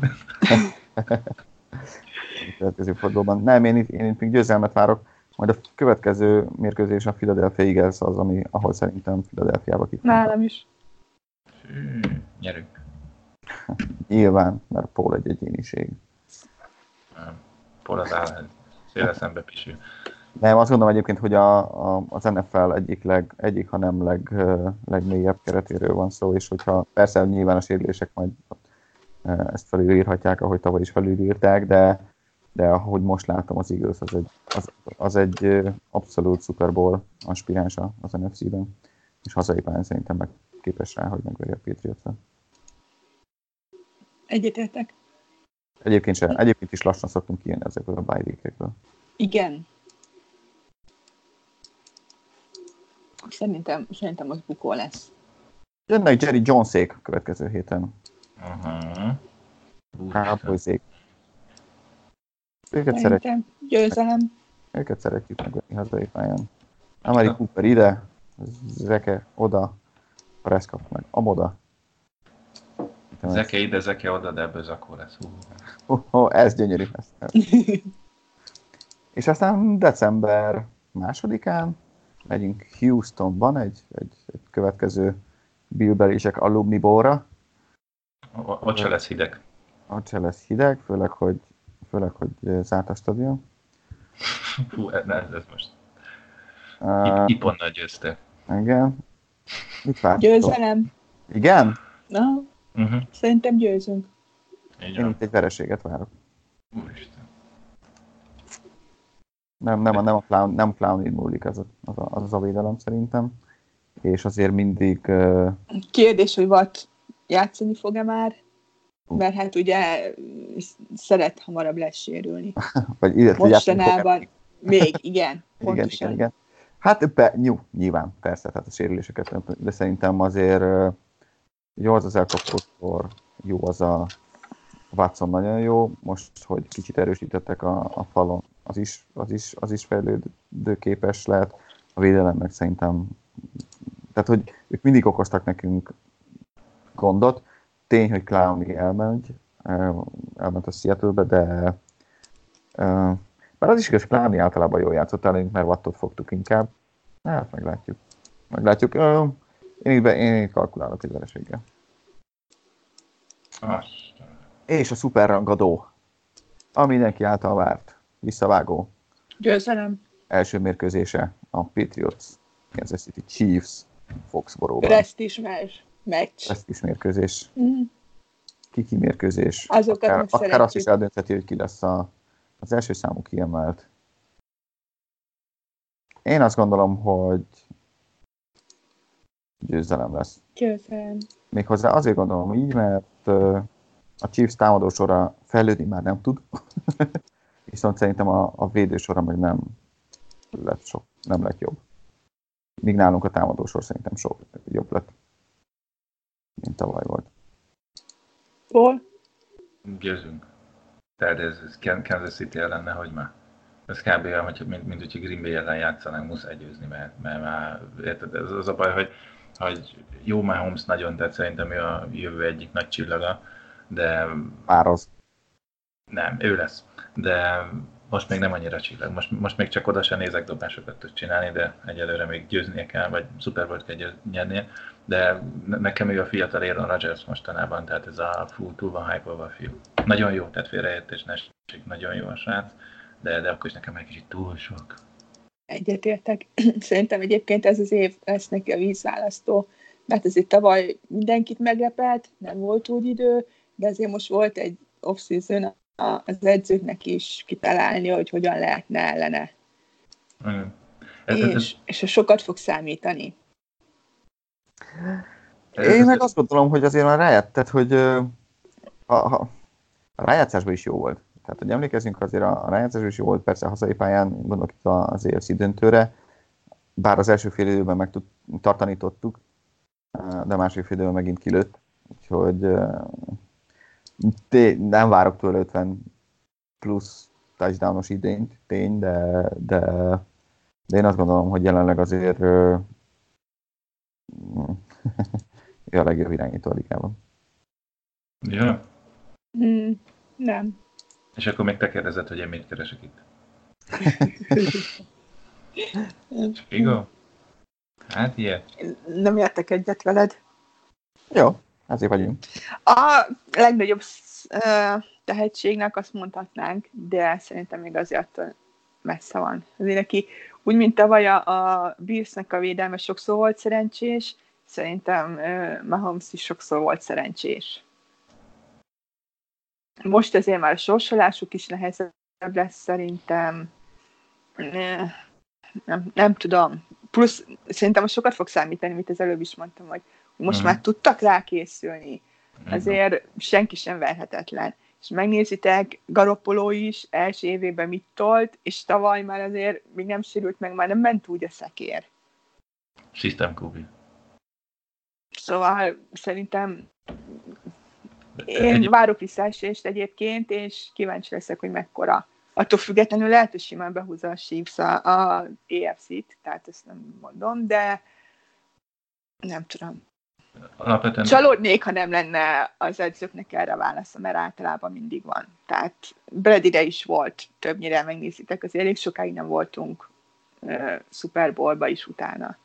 A következő fordulóban. Nem, én itt, én itt még győzelmet várok. Majd a következő mérkőzés a Philadelphia Eagles az, ami, ahol szerintem Philadelphiába ki. Nálam is. Hű, Nyerünk. *laughs* Nyilván, mert Paul egy egyéniség. Paul az áll, széle szembe pisül. Nem, azt gondolom egyébként, hogy a, a, az NFL egyik, leg, egyik ha nem leg, legmélyebb keretéről van szó, és hogyha persze nyilván a sérülések majd ezt felülírhatják, ahogy tavaly is felülírták, de, de ahogy most látom, az Eagles az egy, az, az egy abszolút Super Bowl aspiránsa az NFC-ben, és hazai pályán szerintem meg képes rá, hogy megverje a Patriots-ot. Egyetértek. Egyébként, sem, egyébként is lassan szoktunk kijönni ezekből a bye week-ekből. Igen. Szerintem, szerintem az bukó lesz. Jönnek Jerry Jonesék a következő héten. Uh-huh. Cowboysék. Őket, Szerintem győzelem. őket szeretjük megvenni hazai pályán. Amari Cooper ide, Zeke oda, Prescott meg amoda. Zeke ide, zeke oda, de ebből zakó lesz. Hú. Oh, oh, ez gyönyörű. Ez. *laughs* És aztán december másodikán megyünk Houstonban egy, egy, egy következő Billberisek alumni bóra. Ott se lesz hideg. Ott se lesz hideg, főleg, hogy, főleg, hogy zárt a stadion. Hú, ez, ez most. Uh, Iponnal győzte. igen. Mit vártok? Győzelem. Igen? Na, Uh-huh. szerintem győzünk. Így Én itt egy vereséget várok. Úristen. Nem, nem, a- nem a clown, nem clown múlik ez a, az, a, az a védelem szerintem. És azért mindig uh, Kérdés, hogy Watt játszani fog-e már? Mert hát ugye szeret hamarabb lesérülni. *laughs* vagy illetve Mostanában még, *laughs* igen, Igen, pontosan. igen, igen. Hát be, nyú, nyilván, persze, tehát a sérüléseket, de szerintem azért jó az az elkapottkor, jó az a Watson nagyon jó, most, hogy kicsit erősítettek a, a falon, az is, az is, az is fejlődőképes lehet, a védelem meg szerintem, tehát hogy ők mindig okoztak nekünk gondot, tény, hogy Clowny elment, elment a Seattle-be, de bár az is igaz, Clowny általában jól játszott ellenünk, mert Wattot fogtuk inkább. Hát, meglátjuk. Meglátjuk. Én itt, be, én itt kalkulálok egy vereséggel. És a szuperrangadó, ami mindenki által várt, visszavágó Győzelem. első mérkőzése a Patriots, Kansas City Chiefs, Foxborough-ban. Presztis meccs. Meccs. Ez is mérkőzés, Mm. kiki mérkőzés. Azokat akár, akár azt is eldöntheti, hogy ki lesz a, az első számú kiemelt. Én azt gondolom, hogy győzelem lesz. Győzelem. Méghozzá azért gondolom így, mert a Chiefs támadó sora fejlődni már nem tud, *laughs* viszont szerintem a, a védő sora meg nem lett, sok, nem lett jobb. Míg nálunk a támadó sor szerintem sok jobb lett, mint tavaly volt. Hol? Győzünk. Tehát ez, ez Kan- Kansas City ellen, hogy már. Ez kb. olyan, hogy, mint, mint hogy Green Bay ellen játszanánk, muszáj győzni, mert, mert már, érted, ez az a baj, hogy, hogy jó már Holmes nagyon tett, szerintem ő a jövő egyik nagy csillaga, de Már az. nem, ő lesz. De most még nem annyira csillag. Most, most még csak oda sem nézek dobásokat tud csinálni, de egyelőre még győznie kell, vagy Super Bowl kell nyernie. De nekem még a fiatal Aaron Rodgers mostanában, tehát ez a fú, túl van hype a fiú. Nagyon jó, tehát félreértés, ne nagyon jó a srác, de, de akkor is nekem egy kicsit túl sok. Egyetértek. *clears throat* Szerintem egyébként ez az év lesz neki a vízválasztó, mert azért tavaly mindenkit meglepett, nem volt úgy idő, de azért most volt egy off-season az edzőknek is kitalálni, hogy hogyan lehetne ellene. Ez, és, ez, és ez sokat fog számítani. Én meg azt gondolom, hogy azért már rájött, tehát, hogy a, a, a rájátszásban is jó volt. Tehát, hogy emlékezzünk, azért a, a rájátszásban is jó volt, persze a hazai pályán, gondolok itt az EFC döntőre, bár az első fél időben meg tud, tartani tudtuk, de a második fél időben megint kilőtt. Úgyhogy nem várok tőle 50 plusz touchdownos idényt, tény, de, de, de én azt gondolom, hogy jelenleg azért *laughs* ő a legjobb irányító a ligában. Ja. Mm, nem. És akkor még te kérdezed, hogy én mit keresek itt. *laughs* Spigo? Hát ilyen. Nem értek egyet veled. Jó, azért vagyunk. A legnagyobb tehetségnek azt mondhatnánk, de szerintem még azért attól messze van. Azért neki, úgy, mint tavaly a, a Billsnek a védelme sokszor volt szerencsés, szerintem uh, Mahomes is sokszor volt szerencsés. Most azért már a sorsolásuk is nehezebb lesz szerintem. Nem, nem tudom. Plusz szerintem sokat fog számítani, mint az előbb is mondtam, hogy most mm. már tudtak rákészülni. Azért senki sem verhetetlen. És megnézitek, Garoppoló is első évében mit tolt, és tavaly már azért még nem sérült meg, már nem ment úgy a szekér. System Kubi. Szóval szerintem én Egy... várok visszaesést egyébként, és kíváncsi leszek, hogy mekkora. Attól függetlenül lehet, hogy simán behúzza a Chiefs a, a EFC-t, tehát ezt nem mondom, de nem tudom. Alapvetően... Csalódnék, ha nem lenne az edzőknek erre válasza, mert általában mindig van. Tehát Bradyre is volt, többnyire megnézitek, azért elég sokáig nem voltunk uh, Super Bowl-ba is utána.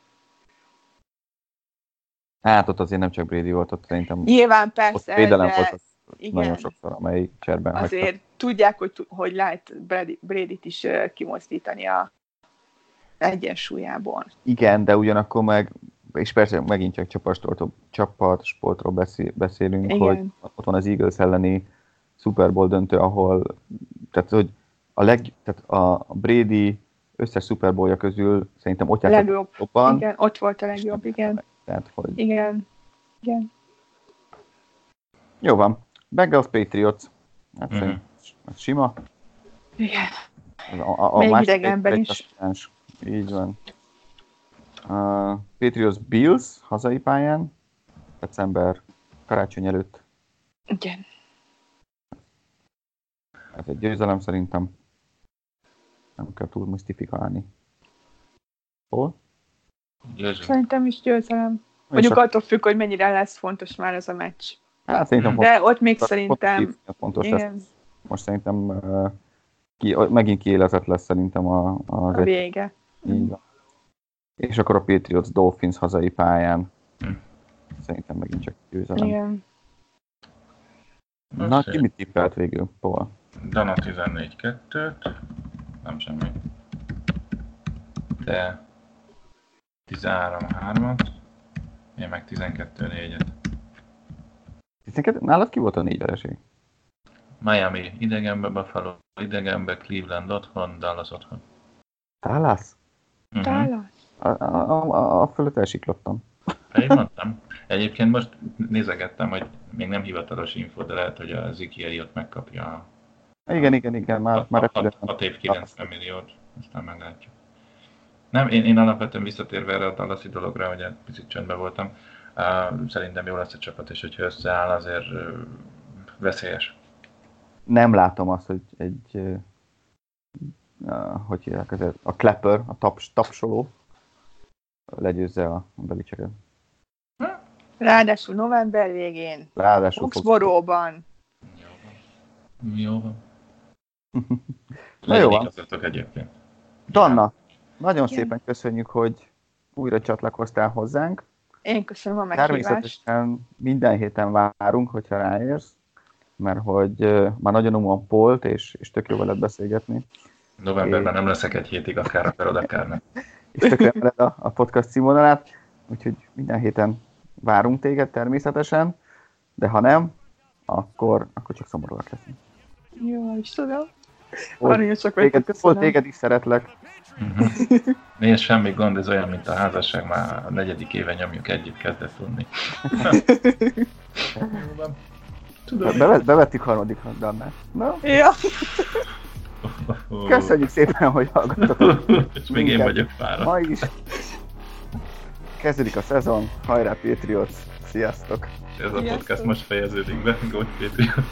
Hát ott azért nem csak Brady volt, ott szerintem Nyilván persze, ott védelem de... volt igen. nagyon sokszor, amelyik cserben Azért hagyta. tudják, hogy, hogy lehet Brady, Brady-t is kimozdítani a egyensúlyából. Igen, de ugyanakkor meg és persze megint csak csapatsportról, csapatsportról beszél, beszélünk, Igen. hogy ott van az Eagles elleni Super Bowl döntő, ahol tehát, hogy a, leg, tehát a Brady összes Super Bowlja közül szerintem ott játszott legjobb. jobban. Igen, ott volt a legjobb, igen. Tehát, hogy... Igen. Igen. Jó van. Bengals Patriots. Hát mm-hmm. ez sima. Igen. A, a, a Még idegenben is. Így van. Uh, Patriots Bills hazai pályán, december karácsony előtt. Igen. Ez egy győzelem szerintem. Nem kell túl misztifikálni. Hol? Győzelem. Szerintem is győzelem. Mondjuk a... attól függ, hogy mennyire lesz fontos már ez a meccs. Hát szerintem De fontos, ott még szerintem... Fontos igen. Lesz. Most szerintem uh, ki, megint kiéletett lesz szerintem a, az a vége. Így van. És akkor a Patriots Dolphins hazai pályán. Hm. Szerintem megint csak győzelem. Igen. Na, ki mit tippelt végül, Paul? Dana 14-2-t, nem semmi. De 13-3-at, én meg 12-4-et. 12? Nálad ki volt a négy vereség? Miami idegenbe, Buffalo idegenbe, Cleveland otthon, Dallas otthon. Dallas? Uh-huh. Dallas. A, a, a fölött elsiklottam. Én mondtam. Egyébként most nézegettem, hogy még nem hivatalos info, de lehet, hogy a Ziki ott megkapja a, igen, igen, igen, már, a, már a, 6 év 90 milliót, aztán meglátjuk. Nem, én, én alapvetően visszatérve erre a Dallasi dologra, hogy picit csöndben voltam, uh, szerintem jó lesz a csapat, és hogyha összeáll, azért uh, veszélyes. Nem látom azt, hogy egy, uh, hogy hívják, a klepper, a taps, tapsoló, legyőzze a Belicserőt. Ráadásul november végén. Ráadásul Foxboróban. Jó van. *laughs* Na jó van. egyébként. Danna, nagyon Igen. szépen köszönjük, hogy újra csatlakoztál hozzánk. Én köszönöm a meghívást. Természetesen minden héten várunk, hogyha ráérsz, mert hogy ö, már nagyon umon polt, és, és tök jó veled beszélgetni. Novemberben nem leszek egy hétig, akár akarod, akár nem. *laughs* És tökre a, a podcast színvonalát, úgyhogy minden héten várunk téged természetesen, de ha nem, akkor, akkor csak szomorúak leszünk. Jó, Istenem. Aranyosok vagytok, Téged, köszönöm. volt téged is szeretlek. Mhm. Nézd, semmi gond, ez olyan, mint a házasság, már a negyedik éve nyomjuk együtt, kezdett tudni. *laughs* Tudom. Be, bevettük harmadik Dannát. Na, Ja. *laughs* köszönjük szépen, hogy hallgattatok És még én vagyok fáradt. ma is. Kezdődik a szezon, hajrá Patriots, sziasztok! Ez a Sziasztok. podcast most fejeződik be, Go Patriots.